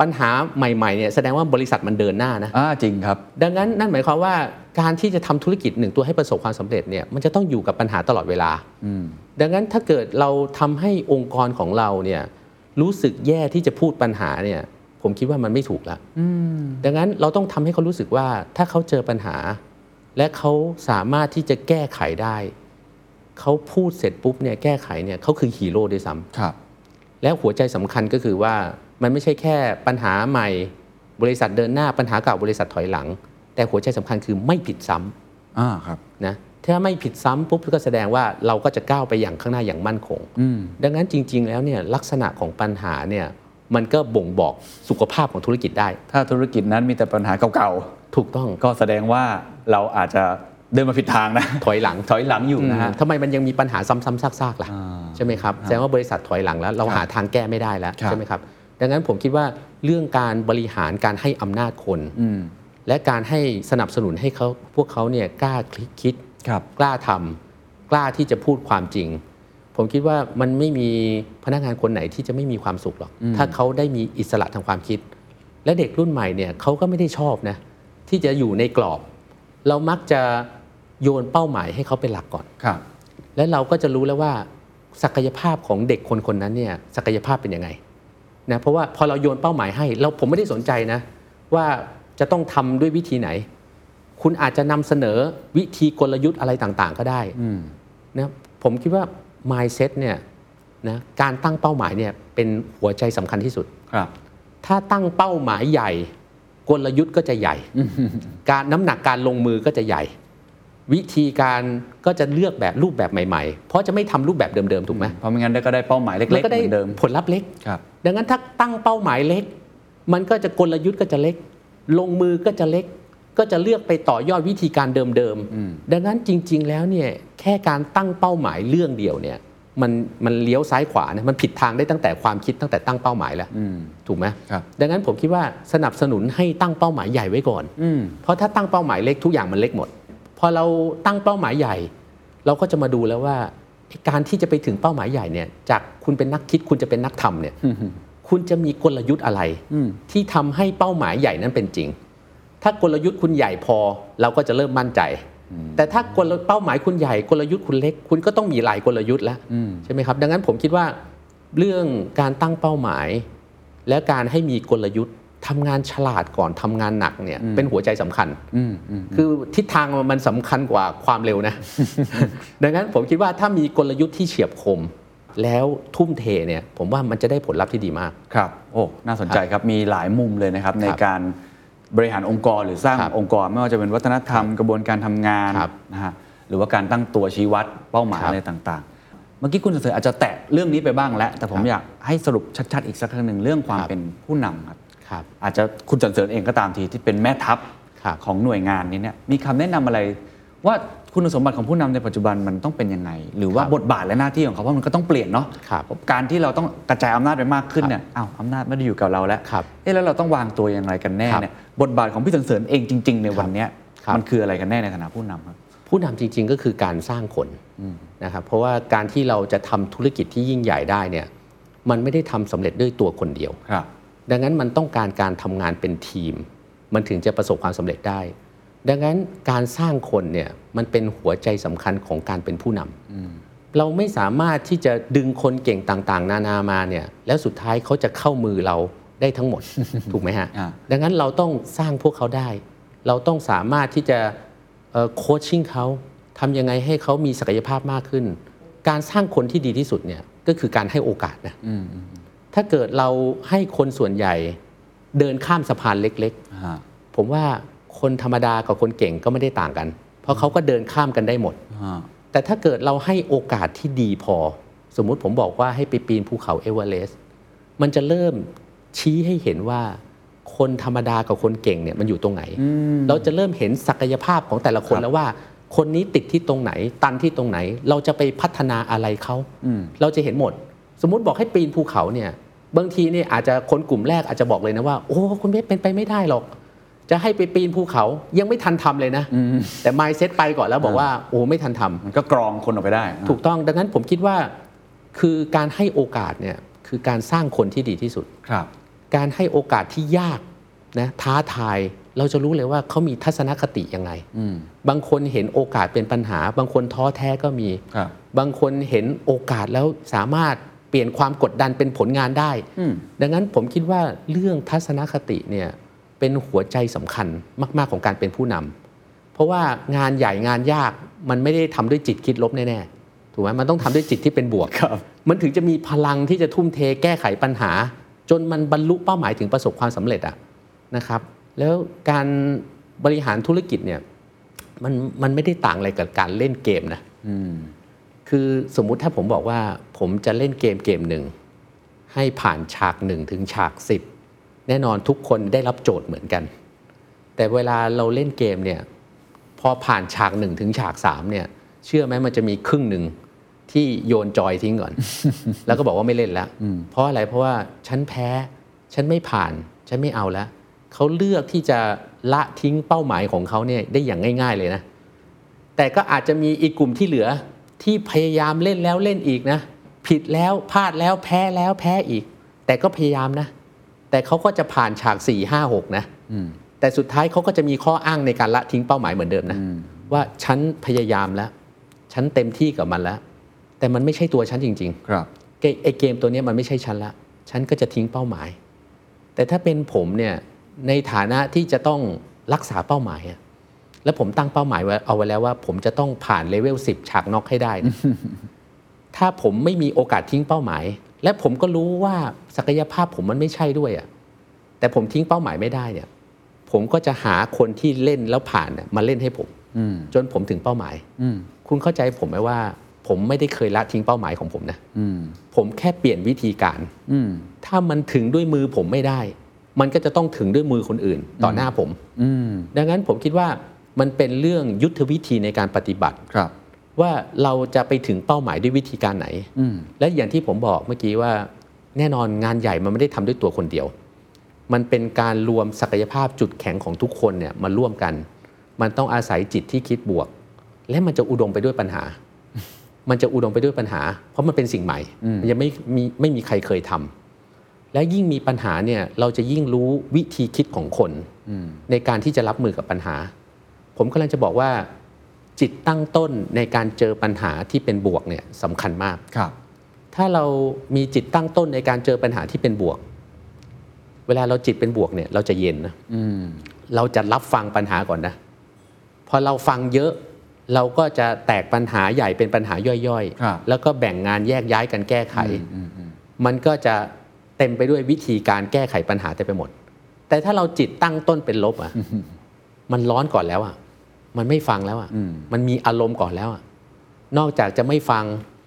[SPEAKER 1] ปัญหาใหม่ๆเนี่ยแสดงว่าบริษัทมันเดินหน้านะ
[SPEAKER 2] อ่าจริงครับ
[SPEAKER 1] ดังนั้นนั่นหมายความว่า การที่จะทำธุรกิจหนึ่งตัวให้ประสบความสำเร็จเนี่ยมันจะต้องอยู่กับปัญหาตลอดเวลา
[SPEAKER 2] อืม
[SPEAKER 1] ดังนั้นถ้าเกิดเราทำให้องค์กรของเราเนี่ยรู้สึกแย่ที่จะพูดปัญหาเนี่ยผมคิดว่ามันไม่ถูกละ
[SPEAKER 2] อืม
[SPEAKER 1] ดังนั้นเราต้องทำให้เขารู้สึกว่าถ้าเขาเจอปัญหา และเขาสามารถที่จะแก้ไขได้เขาพูดเสร็จปุ๊บเนี่ยแก้ไขเนี่ยเขาคือฮีโร่ด้วยซ้ำ
[SPEAKER 2] ครับ
[SPEAKER 1] แล้วหัวใจสำคัญก็คือว่ามันไม่ใช่แค่ปัญหาใหม่บริษัทเดินหน้าปัญหาเก่าบริษัทถอยหลัง แต่หัวใจสำคัญคือไม่ผิดซ้ำ
[SPEAKER 2] อ่าครับ
[SPEAKER 1] นะถ้าไม่ผิดซ้ำปุ๊บก็แสดงว่าเราก็จะก้าวไปอย่างข้างหน้าอย่างมั่นคง
[SPEAKER 2] อืม
[SPEAKER 1] ดังนั้นจริง ๆ แล้วเนี่ยลักษณะของปัญหาเนี่ยมันก็บ่งบอกสุขภาพของธุรกิจได้
[SPEAKER 2] ถ้าธุรกิจนั้นมีแต่ปัญหาเก่า
[SPEAKER 1] ถูกต้อง
[SPEAKER 2] ๆก็แสดงว่าเราอาจจะเดินมาผิดทางนะ
[SPEAKER 1] ถอยหลัง
[SPEAKER 2] ถอยหลังอยู่นะฮะ
[SPEAKER 1] อืมทำไมมันยังมีปัญหาซ้ำๆซากๆล่ะ
[SPEAKER 2] อ่า
[SPEAKER 1] ใช่ไหมครับแสดงว่าบริษัทถอยหลังแล้ว เรา
[SPEAKER 2] ครับ
[SPEAKER 1] หาทางแก้ไม่ได้แล้ว
[SPEAKER 2] ครับ
[SPEAKER 1] ใช่ไหมครับ ดังนั้นผมคิดว่าเรื่องการบริหารการให้อำนาจคน
[SPEAKER 2] อืม
[SPEAKER 1] และการให้สนับสนุนให้เขาพวกเขาเนี่ยกล้าคิด
[SPEAKER 2] ครับ
[SPEAKER 1] กล้าทำกล้าที่จะพูดความจริง ผมคิดว่ามันไม่มีพนักงานคนไหนที่จะไม่มีความสุขหรอกถ้าเขาได้มีอิสระทางความคิด และเด็กรุ่นใหม่เนี่ยเขาก็ไม่ได้ชอบนะที่จะอยู่ในกรอบ เรามักจะโยนเป้าหมายให้เขาเป็นหลักก่อน
[SPEAKER 2] ครับ
[SPEAKER 1] และเราก็จะรู้แล้วว่าศักยภาพของเด็กคนคนนั้นเนี่ยศักยภาพเป็นยังไงนะเพราะว่าพอเราโยนเป้าหมายให้เราผมไม่ได้สนใจนะว่า จะต้องทำด้วยวิธีไหน คุณอาจจะนำเสนอวิธีกลยุทธ์อะไรต่างๆ ก็ได้
[SPEAKER 2] อืม
[SPEAKER 1] นะผมคิดว่า mindset เนี่ยนะการตั้งเป้าหมายเนี่ยเป็นหัวใจสำคัญที่สุด
[SPEAKER 2] ครับ
[SPEAKER 1] ถ้าตั้งเป้าหมายใหญ่ กลยุทธ์ก็จะใหญ่ การน้ำหนักการลงมือก็จะใหญ่ วิธีการก็จะเลือกแบบรูปแบบใหม่ๆ เพราะจะไม่ทำรูปแบบเดิมๆถูกไหม
[SPEAKER 2] เพราะไม่งั้นก็ได้เป้าหมายเล็กๆ
[SPEAKER 1] แล้วก็
[SPEAKER 2] เห
[SPEAKER 1] ได้
[SPEAKER 2] มือนเดิม
[SPEAKER 1] ผลลัพธ์เล็ก
[SPEAKER 2] ครับ
[SPEAKER 1] ดังนั้นถ้าตั้งเป้าหมายเล็ก มันก็จะกลยุทธ์ก็จะเล็ก ลงมือก็จะเล็กก็จะเลือกไปต่อยอดวิธีการเดิม
[SPEAKER 2] อืม
[SPEAKER 1] ๆ ดังนั้นจริง ๆ แล้วเนี่ยแค่การตั้งเป้าหมายเรื่องเดียวเนี่ยมันมันเลี้ยวซ้ายขวานะมันผิดทางได้ตั้งแต่ความคิดตั้งแต่ตั้งเป้าหมายแล้ว
[SPEAKER 2] อืม
[SPEAKER 1] ถูกไหม
[SPEAKER 2] ครับ
[SPEAKER 1] ดังนั้นผมคิดว่าสนับสนุนให้ตั้งเป้าหมายใหญ่ไว้ก่อน
[SPEAKER 2] อืม
[SPEAKER 1] เพราะถ้าตั้งเป้าหมายเล็กทุกอย่างมันเล็กหมด พอเราตั้งเป้าหมายใหญ่ เราก็จะมาดูแล้วว่าไอ้การที่จะไปถึงเป้าหมายใหญ่เนี่ยจากคุณเป็นนักคิดคุณจะเป็นนักทำเนี่ย คุณจะมีกลยุทธ์อะไร
[SPEAKER 2] อืม
[SPEAKER 1] ที่ทำให้เป้าหมายใหญ่นั้นเป็นจริง ถ้ากลยุทธ์คุณใหญ่พอเราก็จะเริ่มมั่นใจ แต่ถ้ากลเป้าหมายคุณใหญ่กลยุทธ์คุณเล็ก คุณก็ต้องมีหลายกลยุทธ์แล้ว
[SPEAKER 2] อืม
[SPEAKER 1] ใช่ไหมครับ ดังนั้นผมคิดว่าเรื่องการตั้งเป้าหมาย และการให้มีกลยุทธ์ทำงานฉลาดก่อนทำงานหนักเนี่ยเป็นหัวใจสำคัญ
[SPEAKER 2] อืมอืม
[SPEAKER 1] คือทิศทางมันสำคัญกว่าความเร็วนะ ดังนั้นผมคิดว่าถ้ามีกลยุทธ์ที่เฉียบคม แล้วทุ่มเทเนี่ยผมว่ามันจะได้ผลลัพธ์ที่ดีมาก
[SPEAKER 2] ครับโอ้น่าสนใจครับมีหลายมุมเลยนะครับในการบริหารองค์กรหรือสร้าง
[SPEAKER 1] ครับ
[SPEAKER 2] องค์กรไม่ว่าจะเป็นวัฒนธรรมกระบวนการทำงาน
[SPEAKER 1] ครับ
[SPEAKER 2] นะฮะหรือว่าการตั้งตัวชี้วัดเป้าหมาย
[SPEAKER 1] ครับ
[SPEAKER 2] อะไรต่างๆ เมื่อกี้คุณเสริญอาจจะแตะเรื่องนี้ไปบ้างแล้ว แต่ผม
[SPEAKER 1] ครับ
[SPEAKER 2] อยากให้สรุปชัดๆอีกสักครั้งหนึ่งเรื่องความ
[SPEAKER 1] ครับ
[SPEAKER 2] เป็นผู้นำครับ
[SPEAKER 1] ครับ
[SPEAKER 2] อาจจะคุณจันเสริญเองก็ตามทีที่เป็นแม่ทัพ
[SPEAKER 1] ครับ
[SPEAKER 2] ของหน่วยงานนี้เนี่ยมีคำแนะนำอะไรว่า คุณสมบัติของผู้นำในปัจจุบันมันต้องเป็นยังไง หรือว่า
[SPEAKER 1] ครับ
[SPEAKER 2] บทบาทและหน้าที่ของเขาเพราะมันก็ต้องเปลี่ยนเนาะ
[SPEAKER 1] ครับ
[SPEAKER 2] การที่เราต้องกระจายอำนาจไปมากขึ้นเนี่ยอ้าวอำนาจไม่ได้อยู่กับเราแล้ว
[SPEAKER 1] ครับ
[SPEAKER 2] เอ๊ะแล้วเราต้องวางตัวยังไงกันแน่
[SPEAKER 1] ครับ
[SPEAKER 2] เนี่ยบทบาทของพี่จันเสริญเองจริง ๆ ในวันเนี้ย
[SPEAKER 1] ครับ
[SPEAKER 2] มันคืออะไรกันแน่ในฐานะผู้นำครับ
[SPEAKER 1] ผู้นำจริง ๆ ก็คือการสร้างคนนะครับเพราะว่าการที่เราจะทำธุรกิจที่ยิ่งใหญ่ได้เนี่ยมันไม่ได้ทำสำเร็จด้วยตัวคนเดียว
[SPEAKER 2] ครับ
[SPEAKER 1] ดังนั้นมันต้องการการทำงานเป็นทีม มันถึงจะประสบความสำเร็จได้ ดังนั้นการสร้างคนเนี่ยมันเป็นหัวใจสำคัญของการเป็นผู้นำเราไม่สามารถที่จะดึงคนเก่งต่างๆ นานามาเนี่ยแล้วสุดท้ายเขาจะเข้ามือเราได้ทั้งหมดถูกไหมฮะ
[SPEAKER 2] อ่า
[SPEAKER 1] ดังนั้นเราต้องสร้างพวกเขาได้ เราต้องสามารถที่จะโคชชิ่งเขาทำยังไงให้เขามีศักยภาพมากขึ้น การสร้างคนที่ดีที่สุดเนี่ยก็คือการให้โอกาสนะถ้าเกิดเราให้คนส่วนใหญ่เดินข้ามสะพานเล็กๆ
[SPEAKER 2] ฮะ
[SPEAKER 1] ผมว่า คนธรรมดากับคนเก่งก็ไม่ได้ต่างกัน เพราะเขาก็เดินข้ามกันได้หมด
[SPEAKER 2] ฮะ
[SPEAKER 1] แต่ถ้าเกิดเราให้โอกาสที่ดีพอ สมมุติผมบอกว่าให้ไปปีนภูเขาเอเวอเรสต์มันจะเริ่มชี้ให้เห็นว่าคนธรรมดากับคนเก่งเนี่ยมันอยู่ตรงไหน เราจะเริ่มเห็นศักยภาพของแต่ละคนแล้วว่า คนนี้ติดที่ตรงไหน ตันที่ตรงไหน เราจะไปพัฒนาอะไรเขาเราจะเห็นหมด สมมุติบอกให้ปีนภูเขาเนี่ยบางทีเนี่ยอาจจะคนกลุ่มแรกอาจจะบอกเลยนะว่า โอ้คุณเบสเป็นไปไม่ได้หรอก จะให้ไปปีนภูเขายังไม่ทันทำเลยนะ แต่ mindset ไปก่อนแล้วบอกว่าโอ้ไม่ทันทำ
[SPEAKER 2] มันก็กรองคนออกไปได้
[SPEAKER 1] ถูกต้องดังนั้นผมคิดว่า คือการให้โอกาสเนี่ยคือการสร้างคนที่ดีที่สุด
[SPEAKER 2] ครับ
[SPEAKER 1] การให้โอกาสที่ยากนะท้าทายเราจะรู้เลยว่าเขามีทัศนคติยังไงบางคนเห็นโอกาสเป็นปัญหา บางคนท้อแท้ก็มี
[SPEAKER 2] ครับ
[SPEAKER 1] บางคนเห็นโอกาสแล้วสามารถเปลี่ยนความกดดันเป็นผลงานได้ ดังนั้นผมคิดว่าเรื่องทัศนคติเนี่ย เป็นหัวใจสำคัญมาก ๆ ของการเป็นผู้นำเพราะว่างานใหญ่งานยากมันไม่ได้ทำด้วยจิตคิดลบแน่ๆถูกไหมมันต้องทำด้วยจิตที่เป็นบวก
[SPEAKER 2] ครับ
[SPEAKER 1] มันถึงจะมีพลังที่จะทุ่มเทแก้ไขปัญหา จนมันบรรลุเป้าหมายถึงประสบความสำเร็จอะนะครับ แล้วการบริหารธุรกิจเนี่ยมันมันไม่ได้ต่างอะไรกับการเล่นเกมนะคือสมมุติถ้าผมบอกว่าผมจะเล่นเกมเกมหนึ่งให้ผ่านฉากหนึ่งถึงฉากสิบ แน่นอนทุกคนได้รับโจทย์เหมือนกัน แต่เวลาเราเล่นเกมเนี่ยพอผ่านฉากหนึ่งถึงฉากสามเนี่ยเชื่อไหมมันจะมีครึ่งหนึ่งที่โยนจอยทิ้งก่อน แล้วก็บอกว่าไม่เล่นแล้ว เพราะอะไรเพราะว่าฉันแพ้ ฉันไม่ผ่าน ฉันไม่เอาแล้วเขาเลือกที่จะละทิ้งเป้าหมายของเขาเนี่ยได้อย่างง่าย ๆเลยนะ แต่ก็อาจจะมีอีกกลุ่มที่เหลือที่พยายามเล่นแล้วเล่นอีกนะ ผิดแล้วพลาดแล้วแพ้แล้วแพ้อีก แต่ก็พยายามนะ แต่เขาก็จะผ่านฉาก 4 5 6 นะแต่สุดท้ายเขาก็จะมีข้ออ้างในการละทิ้งเป้าหมายเหมือนเดิมนะ ว่าฉันพยายามแล้ว ฉันเต็มที่กับมันแล้ว แต่มันไม่ใช่ตัวฉันจริง ๆ
[SPEAKER 2] ครับ
[SPEAKER 1] เกไอเกมตัวเนี้ยมันไม่ใช่ฉันละ ฉันก็จะทิ้งเป้าหมาย แต่ถ้าเป็นผมเนี่ยในฐานะที่จะต้องรักษาเป้าหมายอะแล้วผมตั้งเป้าหมายไว้เอาไว้แล้วว่า ผมจะต้องผ่านเลเวล10ฉากน็อกให้ได้นะถ้าผมไม่มีโอกาสทิ้งเป้าหมาย และผมก็รู้ว่าศักยภาพผมมันไม่ใช่ด้วยอะแต่ผมทิ้งเป้าหมายไม่ได้เนี่ย ผมก็จะหาคนที่เล่นแล้วผ่านน่ะมาเล่นให้ผม
[SPEAKER 2] อืม
[SPEAKER 1] จนผมถึงเป้าหมาย
[SPEAKER 2] อืม
[SPEAKER 1] คุณเข้าใจผมไหมว่า ผมไม่ได้เคยละทิ้งเป้าหมายของผมนะ
[SPEAKER 2] อืม
[SPEAKER 1] ผมแค่เปลี่ยนวิธีการ
[SPEAKER 2] อืม
[SPEAKER 1] ถ้ามันถึงด้วยมือผมไม่ได้ มันก็จะต้องถึงด้วยมือคนอื่น ต่อหน้าผม
[SPEAKER 2] อืม
[SPEAKER 1] ดังนั้นผมคิดว่ามันเป็นเรื่องยุทธวิธีในการปฏิบัติ
[SPEAKER 2] ครับ
[SPEAKER 1] ว่าเราจะไปถึงเป้าหมายด้วยวิธีการไหน
[SPEAKER 2] อืม
[SPEAKER 1] และอย่างที่ผมบอกเมื่อกี้ว่าแน่นอนงานใหญ่มันไม่ได้ทำด้วยตัวคนเดียว มันเป็นการรวมศักยภาพจุดแข็งของทุกคนเนี่ยมาร่วมกัน มันต้องอาศัยจิตที่คิดบวก และมันจะอุดมไปด้วยปัญหา มันจะอุดมไปด้วยปัญหา เพราะมันเป็นสิ่งใหม่ มันยังไม่มีไม่มีใครเคยทำและยิ่งมีปัญหาเนี่ยเราจะยิ่งรู้วิธีคิดของคนในการที่จะรับมือกับปัญหา ผมกำลังจะบอกว่า จิตตั้งต้นในการเจอปัญหาที่เป็นบวกเนี่ยสำคัญมาก
[SPEAKER 2] ครับ
[SPEAKER 1] ถ้าเรามีจิตตั้งต้นในการเจอปัญหาที่เป็นบวก เวลาเราจิตเป็นบวกเนี่ยเราจะเย็นนะ
[SPEAKER 2] อืม
[SPEAKER 1] เราจะรับฟังปัญหาก่อนนะพอเราฟังเยอะเราก็จะแตกปัญหาใหญ่เป็นปัญหาย่อย
[SPEAKER 2] ครับ
[SPEAKER 1] แล้วก็แบ่งงานแยกย้ายกันแก้ไข
[SPEAKER 2] อืมอืม
[SPEAKER 1] มันก็จะเต็มไปด้วยวิธีการแก้ไขปัญหาเต็มไปหมด แต่ถ้าเราจิตตั้งต้นเป็นลบอะ มันร้อนก่อนแล้วอะ มันไม่ฟังแล้วอะ
[SPEAKER 2] อืม
[SPEAKER 1] มันมีอารมณ์ก่อนแล้วอะนอกจากจะไม่ฟัง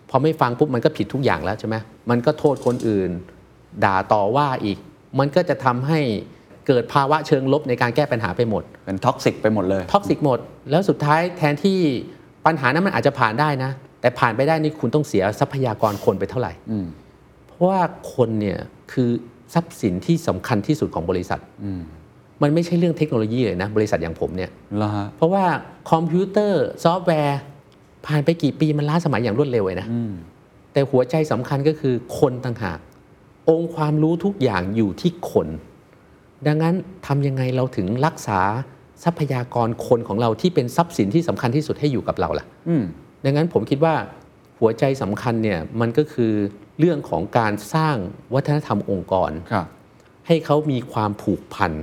[SPEAKER 1] พอไม่ฟังปุ๊บมันก็ผิดทุกอย่างแล้วใช่ไหมมันก็โทษคนอื่น ด่าต่อว่าอีก มันก็จะทำให้เกิดภาวะเชิงลบในการแก้ปัญหาไปหมด
[SPEAKER 2] เป็น toxic ไปหมดเลย
[SPEAKER 1] toxic หมด แล้วสุดท้ายแทนที่ปัญหานั้นมันอาจจะผ่านได้นะ แต่ผ่านไปได้นี่คุณต้องเสียทรัพยากรคนไปเท่าไหร่
[SPEAKER 2] อืม
[SPEAKER 1] เพราะว่าคนเนี่ยคือทรัพย์สินที่สำคัญที่สุดของบริษัท มันไม่ใช่เรื่องเทคโนโลยีเลยนะ บริษัทอย่างผมเนี่ย
[SPEAKER 2] แล้วฮะ
[SPEAKER 1] เพราะว่าคอมพิวเตอร์ซอฟต์แวร์ผ่านไปกี่ปีมันล้าสมัยอย่างรวดเร็วเลยนะแต่หัวใจสำคัญก็คือคนต่างหาก องค์ความรู้ทุกอย่างอยู่ที่คน ดังนั้นทำยังไงเราถึงรักษาทรัพยากรคนของเราที่เป็นทรัพย์สินที่สำคัญที่สุดให้อยู่กับเราล่ะ
[SPEAKER 2] อืม
[SPEAKER 1] ดังนั้นผมคิดว่าหัวใจสำคัญเนี่ยมันก็คือเรื่องของการสร้างวัฒนธรรมองค์กร
[SPEAKER 2] ครับ
[SPEAKER 1] ให้เขามีความผูกพันใ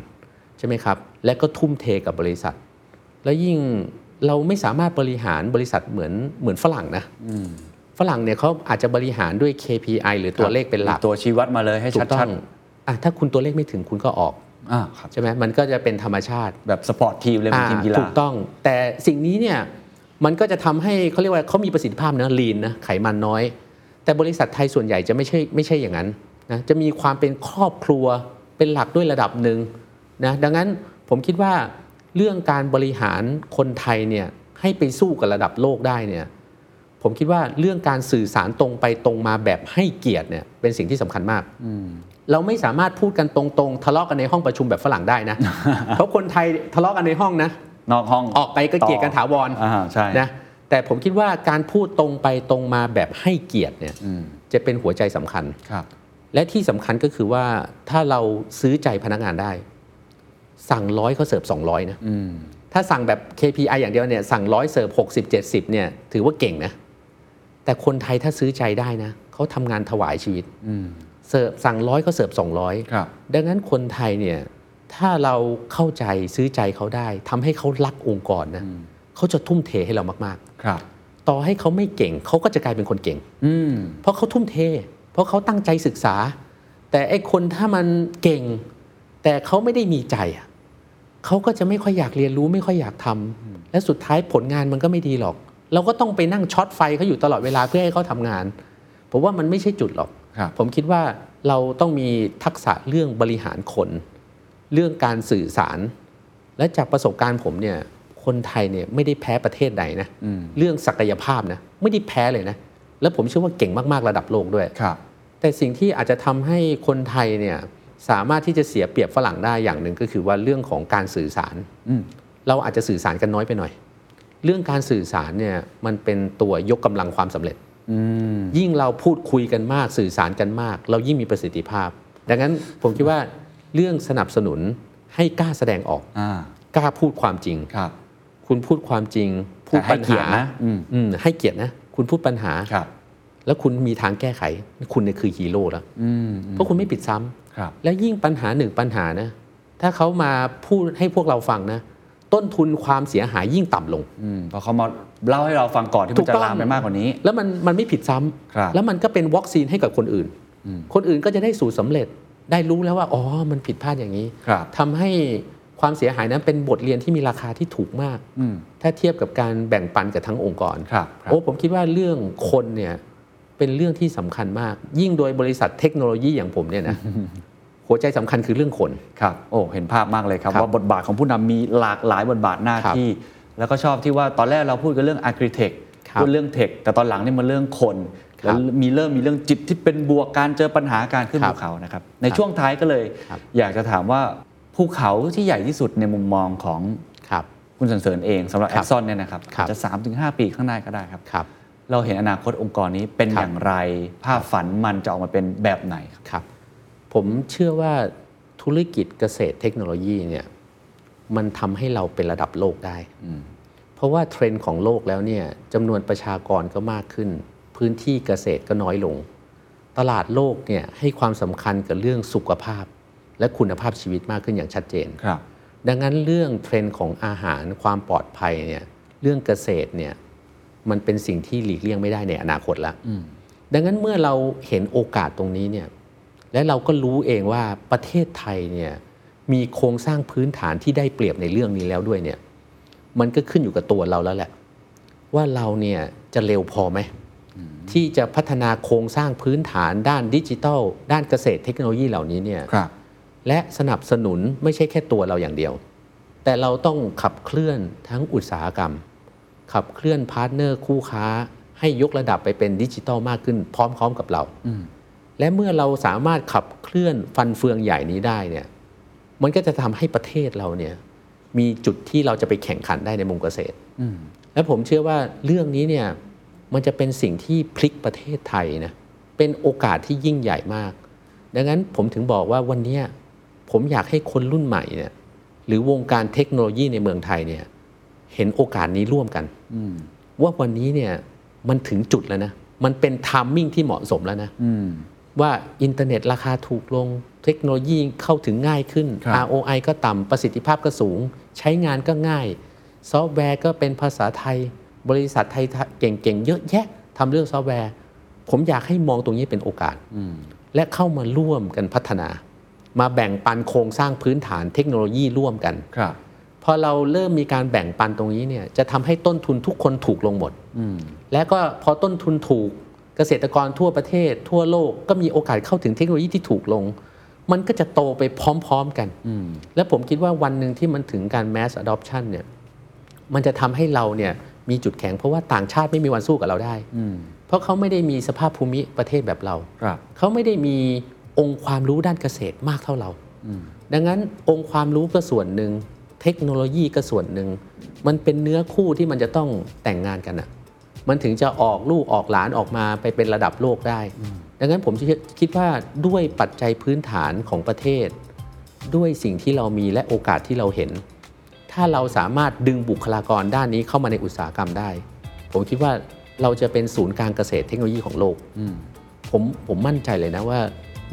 [SPEAKER 1] ช่ไหมครับ และก็ทุ่มเทกับบริษัท แล้วยิ่งเราไม่สามารถบริหารบริษัทเหมือนเหมือนฝรั่งนะฝรั่งเนี่ยเขาอาจจะบริหารด้วย KPI หรือตัวเลขเป็นหลัก
[SPEAKER 2] ตัวชี้วัดมาเลยให้
[SPEAKER 1] ถู
[SPEAKER 2] ชั
[SPEAKER 1] กต้อ
[SPEAKER 2] ด
[SPEAKER 1] งอะถ้าคุณตัวเลขไม่ถึงคุณก็ออก
[SPEAKER 2] ๆอ่าครับ
[SPEAKER 1] ใช่ไหมมันก็จะเป็นธรรมชาติ
[SPEAKER 2] แบบ sport team เลยเป็นทีมกีฬา
[SPEAKER 1] ถูกต้อง แต่สิ่งนี้เนี่ยมันก็จะทำให้เขาเรียกว่าเขามีประสิทธิภาพนะ lean นะไขมันน้อย แต่บริษัทไทยส่วนใหญ่จะไม่ใช่ไม่ใช่อย่างนั้นนะจะมีความเป็นครอบครัวเป็นหลักด้วยระดับหนึ่ง นะดังนั้นผมคิดว่าเรื่องการบริหารคนไทยเนี่ยให้ไปสู้กับระดับโลกได้เนี่ยผมคิดว่าเรื่องการสื่อสารตรงไปตรงมาแบบให้เกียรติเนี่ยเป็นสิ่งที่สำคัญมากเราไม่สามารถพูดกันตรงๆ ทะเลาะกันในห้องประชุมแบบฝรั่งได้นะ เพราะคนไทยทะเลาะกันในห้องนะ
[SPEAKER 2] นอกห้อง
[SPEAKER 1] ออกไปก็เกลียดกันถาวร
[SPEAKER 2] อ่าใช่
[SPEAKER 1] นะแต่ผมคิดว่าการพูดตรงไปตรงมาแบบให้เกียรติเนี่ย
[SPEAKER 2] อืม
[SPEAKER 1] จะเป็นหัวใจสำคัญ
[SPEAKER 2] ครับ
[SPEAKER 1] และที่สำคัญก็คือว่าถ้าเราซื้อใจพนักงานได้ สั่งร้อยเขาเสิร์ฟ200นะ
[SPEAKER 2] อืม
[SPEAKER 1] ถ้าสั่งแบบ KPI อย่างเดียวเนี่ยสั่งร้อยเสิร์ฟ60 70เนี่ยถือว่าเก่งนะ แต่คนไทยถ้าซื้อใจได้นะเขาทำงานถวายชีวิต
[SPEAKER 2] อืม
[SPEAKER 1] เสิร์ฟสั่งร้อยเขาเสิร์ฟ200
[SPEAKER 2] ครับ
[SPEAKER 1] ดังนั้นคนไทยเนี่ยถ้าเราเข้าใจซื้อใจเขาได้ทำให้เขารักองค์กรนะเขาจะทุ่มเทให้เรามาก
[SPEAKER 2] ครับ
[SPEAKER 1] ๆต่อให้เขาไม่เก่งเขาก็จะกลายเป็นคนเก่ง
[SPEAKER 2] อืม
[SPEAKER 1] เพราะเขาทุ่มเท เพราะเขาตั้งใจศึกษา แต่ไอ้คนถ้ามันเก่ง แต่เขาไม่ได้มีใจอะ เขาก็จะไม่ค่อยอยากเรียนรู้ไม่ค่อยอยากทำและสุดท้ายผลงานมันก็ไม่ดีหรอก เราก็ต้องไปนั่งช็อตไฟเขาอยู่ตลอดเวลาเพื่อให้เขาทำงานผมว่ามันไม่ใช่จุดหรอก
[SPEAKER 2] ครับ
[SPEAKER 1] ผมคิดว่าเราต้องมีทักษะเรื่องบริหารคน เรื่องการสื่อสาร และจากประสบการณ์ผมเนี่ยคนไทยเนี่ยไม่ได้แพ้ประเทศใดนะ
[SPEAKER 2] อืม
[SPEAKER 1] เรื่องศักยภาพนะไม่ได้แพ้เลยนะ แล้วผมเชื่อว่าเก่งมากๆระดับโลกด้วย
[SPEAKER 2] ครับ
[SPEAKER 1] แต่สิ่งที่อาจจะทำให้คนไทยเนี่ย สามารถที่จะเสียเปรียบฝรั่งได้อย่างหนึ่งก็คือว่าเรื่องของการสื่อสาร
[SPEAKER 2] อืม
[SPEAKER 1] เราอาจจะสื่อสารกันน้อยไปหน่อย เรื่องการสื่อสารเนี่ยมันเป็นตัวยกกำลังความสำเร็จ
[SPEAKER 2] อืม
[SPEAKER 1] ยิ่งเราพูดคุยกันมากสื่อสารกันมาก เรายิ่งมีประสิทธิภาพ ดังนั้นผมคิดว่าเรื่องสนับสนุนให้กล้าแสดงออก
[SPEAKER 2] อ่า
[SPEAKER 1] กล้าพูดความจริง
[SPEAKER 2] ครับ
[SPEAKER 1] คุณพูดความจริง พูด
[SPEAKER 2] แต่ให้
[SPEAKER 1] ปัญ
[SPEAKER 2] เกียร
[SPEAKER 1] หา
[SPEAKER 2] ตินะอืม
[SPEAKER 1] อืมให้เกียรตินะ คุณพูดปัญหา
[SPEAKER 2] ครับ
[SPEAKER 1] แล้วคุณมีทางแก้ไข คุณเนี่ยคือฮีโร่แล้ว
[SPEAKER 2] อืม
[SPEAKER 1] เพราะคุณไม่ปิดซ้ำ
[SPEAKER 2] ครับ
[SPEAKER 1] และยิ่งปัญหาหนึ่งปัญหานะ ถ้าเขามาพูดให้พวกเราฟังนะ ต้นทุนความเสียหายยิ่งต่ำลง
[SPEAKER 2] อืมเพอเขามาเล่าให้เราฟังก่อนที่มันจะลามไปมากกว่านี้
[SPEAKER 1] แล้วมันมันไม่ผิดซ้ำ
[SPEAKER 2] ครับ
[SPEAKER 1] แล้วมันก็เป็นวอคซีนให้กับคนอื่น คนอื่นก็จะได้สู่สำเร็จได้รู้แล้วว่าอ๋อมันผิดพลาดอย่างนี้
[SPEAKER 2] ครับ
[SPEAKER 1] ทำให้ความเสียหายนั้นเป็นบทเรียนที่มีราคาที่ถูกมาก
[SPEAKER 2] อืม
[SPEAKER 1] ถ้าเทียบกับการแบ่งปันกับทั้งองค์กร
[SPEAKER 2] ครับครับ
[SPEAKER 1] โอ้ผมคิดว่าเรื่องคนเนี่ย เป็นเรื่องที่สำคัญมาก ยิ่งโดยบริษัทเทคโนโลยีอย่างผมเนี่ยนะหัวใจสำคัญคือเรื่องคน
[SPEAKER 2] ครับโอ้เห็นภาพมากเลยครับ
[SPEAKER 1] ครับ
[SPEAKER 2] ว่าบทบาทของผู้นำมีหลากหลายบทบาทหน้า
[SPEAKER 1] ครับ
[SPEAKER 2] ที่ แล้วก็ชอบที่ว่าตอนแรกเราพูดกันเรื่อง a g r i t e c h
[SPEAKER 1] ครับ
[SPEAKER 2] พูดเรื่องเทคแต่ตอนหลังนี่มันเรื่องคน
[SPEAKER 1] ครับ
[SPEAKER 2] แล้วมีเริ่มมีเรื่องจิตที่เป็นบวกการเจอปัญหาการขึ้น
[SPEAKER 1] ครับ
[SPEAKER 2] ภูเขานะครับในช่วงท้ายก็เลย
[SPEAKER 1] ครับ
[SPEAKER 2] อยากจะถามว่าภูเขาที่ใหญ่ที่สุดในมุมมองของ
[SPEAKER 1] ครับ
[SPEAKER 2] คุณสันเสริญเองสำหรับ
[SPEAKER 1] ค
[SPEAKER 2] แอ
[SPEAKER 1] รับ
[SPEAKER 2] คซอนเนี่ยนะครับ
[SPEAKER 1] ครับ
[SPEAKER 2] อาจจะ 3-5 ปีข้างหน้าก็ได้ครับ
[SPEAKER 1] ครับ
[SPEAKER 2] เราเห็นอนาคตองค์กรนี้เป็น
[SPEAKER 1] ครับ
[SPEAKER 2] อย่างไร ภาพฝันมันจะออกมาเป็นแบบไหนครับ
[SPEAKER 1] ครับ ผมเชื่อว่าธุรกิจเกษตรเทคโนโลยีเนี่ยมันทำให้เราเป็นระดับโลกได้ เพราะว่าเทรนด์ของโลกแล้วเนี่ยจำนวนประชากรก็มากขึ้น พื้นที่เกษตรก็น้อยลง ตลาดโลกเนี่ยให้ความสำคัญกับเรื่องสุขภาพ และคุณภาพชีวิตมากขึ้นอย่างชัดเจน
[SPEAKER 2] ครับ
[SPEAKER 1] ดังนั้นเรื่องเทรนด์ของอาหารความปลอดภัยเนี่ยเรื่องเกษตรเนี่ย มันเป็นสิ่งที่หลีกเลี่ยงไม่ได้ในอนาคตแล้วดังนั้นเมื่อเราเห็นโอกาสตรงนี้เนี่ยและเราก็รู้เองว่าประเทศไทยเนี่ยมีโครงสร้างพื้นฐานที่ได้เปรียบในเรื่องนี้แล้วด้วยเนี่ยมันก็ขึ้นอยู่กับตัวเราแล้วแหละ ว่าเราเนี่ยจะเร็วพอไหมที่จะพัฒนาโครงสร้างพื้นฐานด้านดิจิทัล ด้านเกษตรเทคโนโลยีเหล่านี้เนี่ย
[SPEAKER 2] ครับ
[SPEAKER 1] และสนับสนุนไม่ใช่แค่ตัวเราอย่างเดียว แต่เราต้องขับเคลื่อนทั้งอุตสาหกรรม ขับเคลื่อนพาร์ทเนอร์คู่ค้า ให้ยกระดับไปเป็นดิจิทัลมากขึ้น พร้อม ๆ กับเรา และเมื่อเราสามารถขับเคลื่อนฟันเฟืองใหญ่นี้ได้เนี่ยมันก็จะทำให้ประเทศเราเนี่ยมีจุดที่เราจะไปแข่งขันได้ในมุมเกษตรและผมเชื่อว่าเรื่องนี้เนี่ยมันจะเป็นสิ่งที่พลิกประเทศไทยนะเป็นโอกาสที่ยิ่งใหญ่มาก ดังนั้นผมถึงบอกว่าวันเนี้ยผมอยากให้คนรุ่นใหม่เนี่ยหรือวงการเทคโนโลยีในเมืองไทยเนี่ย เห็นโอกาสนี้ร่วมกันว่าวันนี้เนี่ยมันถึงจุดแล้วนะ มันเป็น timing ที่เหมาะสมแล้วนะว่าอินเทอร์เน็ตราคาถูกลง เทคโนโลยีเข้าถึงง่ายขึ้น
[SPEAKER 2] ครับ
[SPEAKER 1] ROI ก็ต่ำประสิทธิภาพก็สูง ใช้งานก็ง่าย ซอฟต์แวร์ก็เป็นภาษาไทย บริษัทไทยเก่งๆ เยอะแยะทำเรื่องซอฟต์แวร์ ผมอยากให้มองตรงนี้เป็นโอกาสและเข้ามาร่วมกันพัฒนา มาแบ่งปันโครงสร้างพื้นฐานเทคโนโลยีร่วมกัน
[SPEAKER 2] ครับ
[SPEAKER 1] พอเราเริ่มมีการแบ่งปันตรงนี้เนี่ยจะทำให้ต้นทุนทุกคนถูกลงหมดและก็พอต้นทุนถูกเกษตรกรทั่วประเทศ ทั่วโลกก็มีโอกาสเข้าถึงเทคโนโลยีที่ถูกลง มันก็จะโตไปพร้อมๆกันและผมคิดว่าวันหนึ่งที่มันถึงการ mass adoption เนี่ยมันจะทำให้เราเนี่ยมีจุดแข็งเพราะว่าต่างชาติไม่มีวันสู้กับเราได้เพราะเขาไม่ได้มีสภาพภูมิประเทศแบบเรา
[SPEAKER 2] ครับ
[SPEAKER 1] เขาไม่ได้มีองค์ความรู้ด้านเกษตรมากเท่าเราดังนั้นองค์ความรู้ก็ส่วนหนึ่ง เทคโนโลยีก็ส่วนหนึ่ง มันเป็นเนื้อคู่ที่มันจะต้องแต่งงานกันอะมันถึงจะออกลูกออกหลานออกมาไปเป็นระดับโลกได้ ดังนั้นผมคิดว่าด้วยปัจจัยพื้นฐานของประเทศ ด้วยสิ่งที่เรามีและโอกาสที่เราเห็น ถ้าเราสามารถดึงบุคลากรด้านนี้เข้ามาในอุตสาหกรรมได้ ผมคิดว่าเราจะเป็นศูนย์กลางเกษตรเทคโนโลยีของโลก ผมผมมั่นใจเลยนะว่า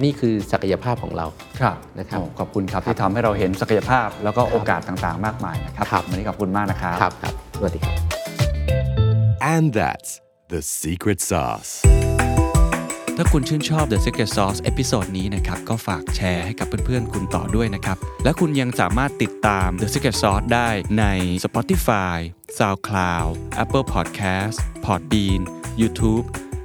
[SPEAKER 1] นี่คือศักยภาพของเรา
[SPEAKER 2] ครับ
[SPEAKER 1] นะครับ
[SPEAKER 2] โอ้ขอบคุณครับที่ทำให้เราเห็นศักยภาพแล้วก็โอกาสต่างๆ มากมายนะครับ
[SPEAKER 1] ครับ
[SPEAKER 2] วันนี้ขอบคุณมากนะครับ
[SPEAKER 1] ครับครับสวัสดีครับ
[SPEAKER 3] And that's the secret sauce.
[SPEAKER 5] ถ้าคุณชื่นชอบ The Secret Sauce episode นี้นะครับ ก็ฝากแชร์ให้กับเพื่อนๆ คุณต่อด้วยนะครับ และคุณยังสามารถติดตาม The Secret Sauce ได้ใน Spotify, SoundCloud, Apple Podcast, Podbean, YouTube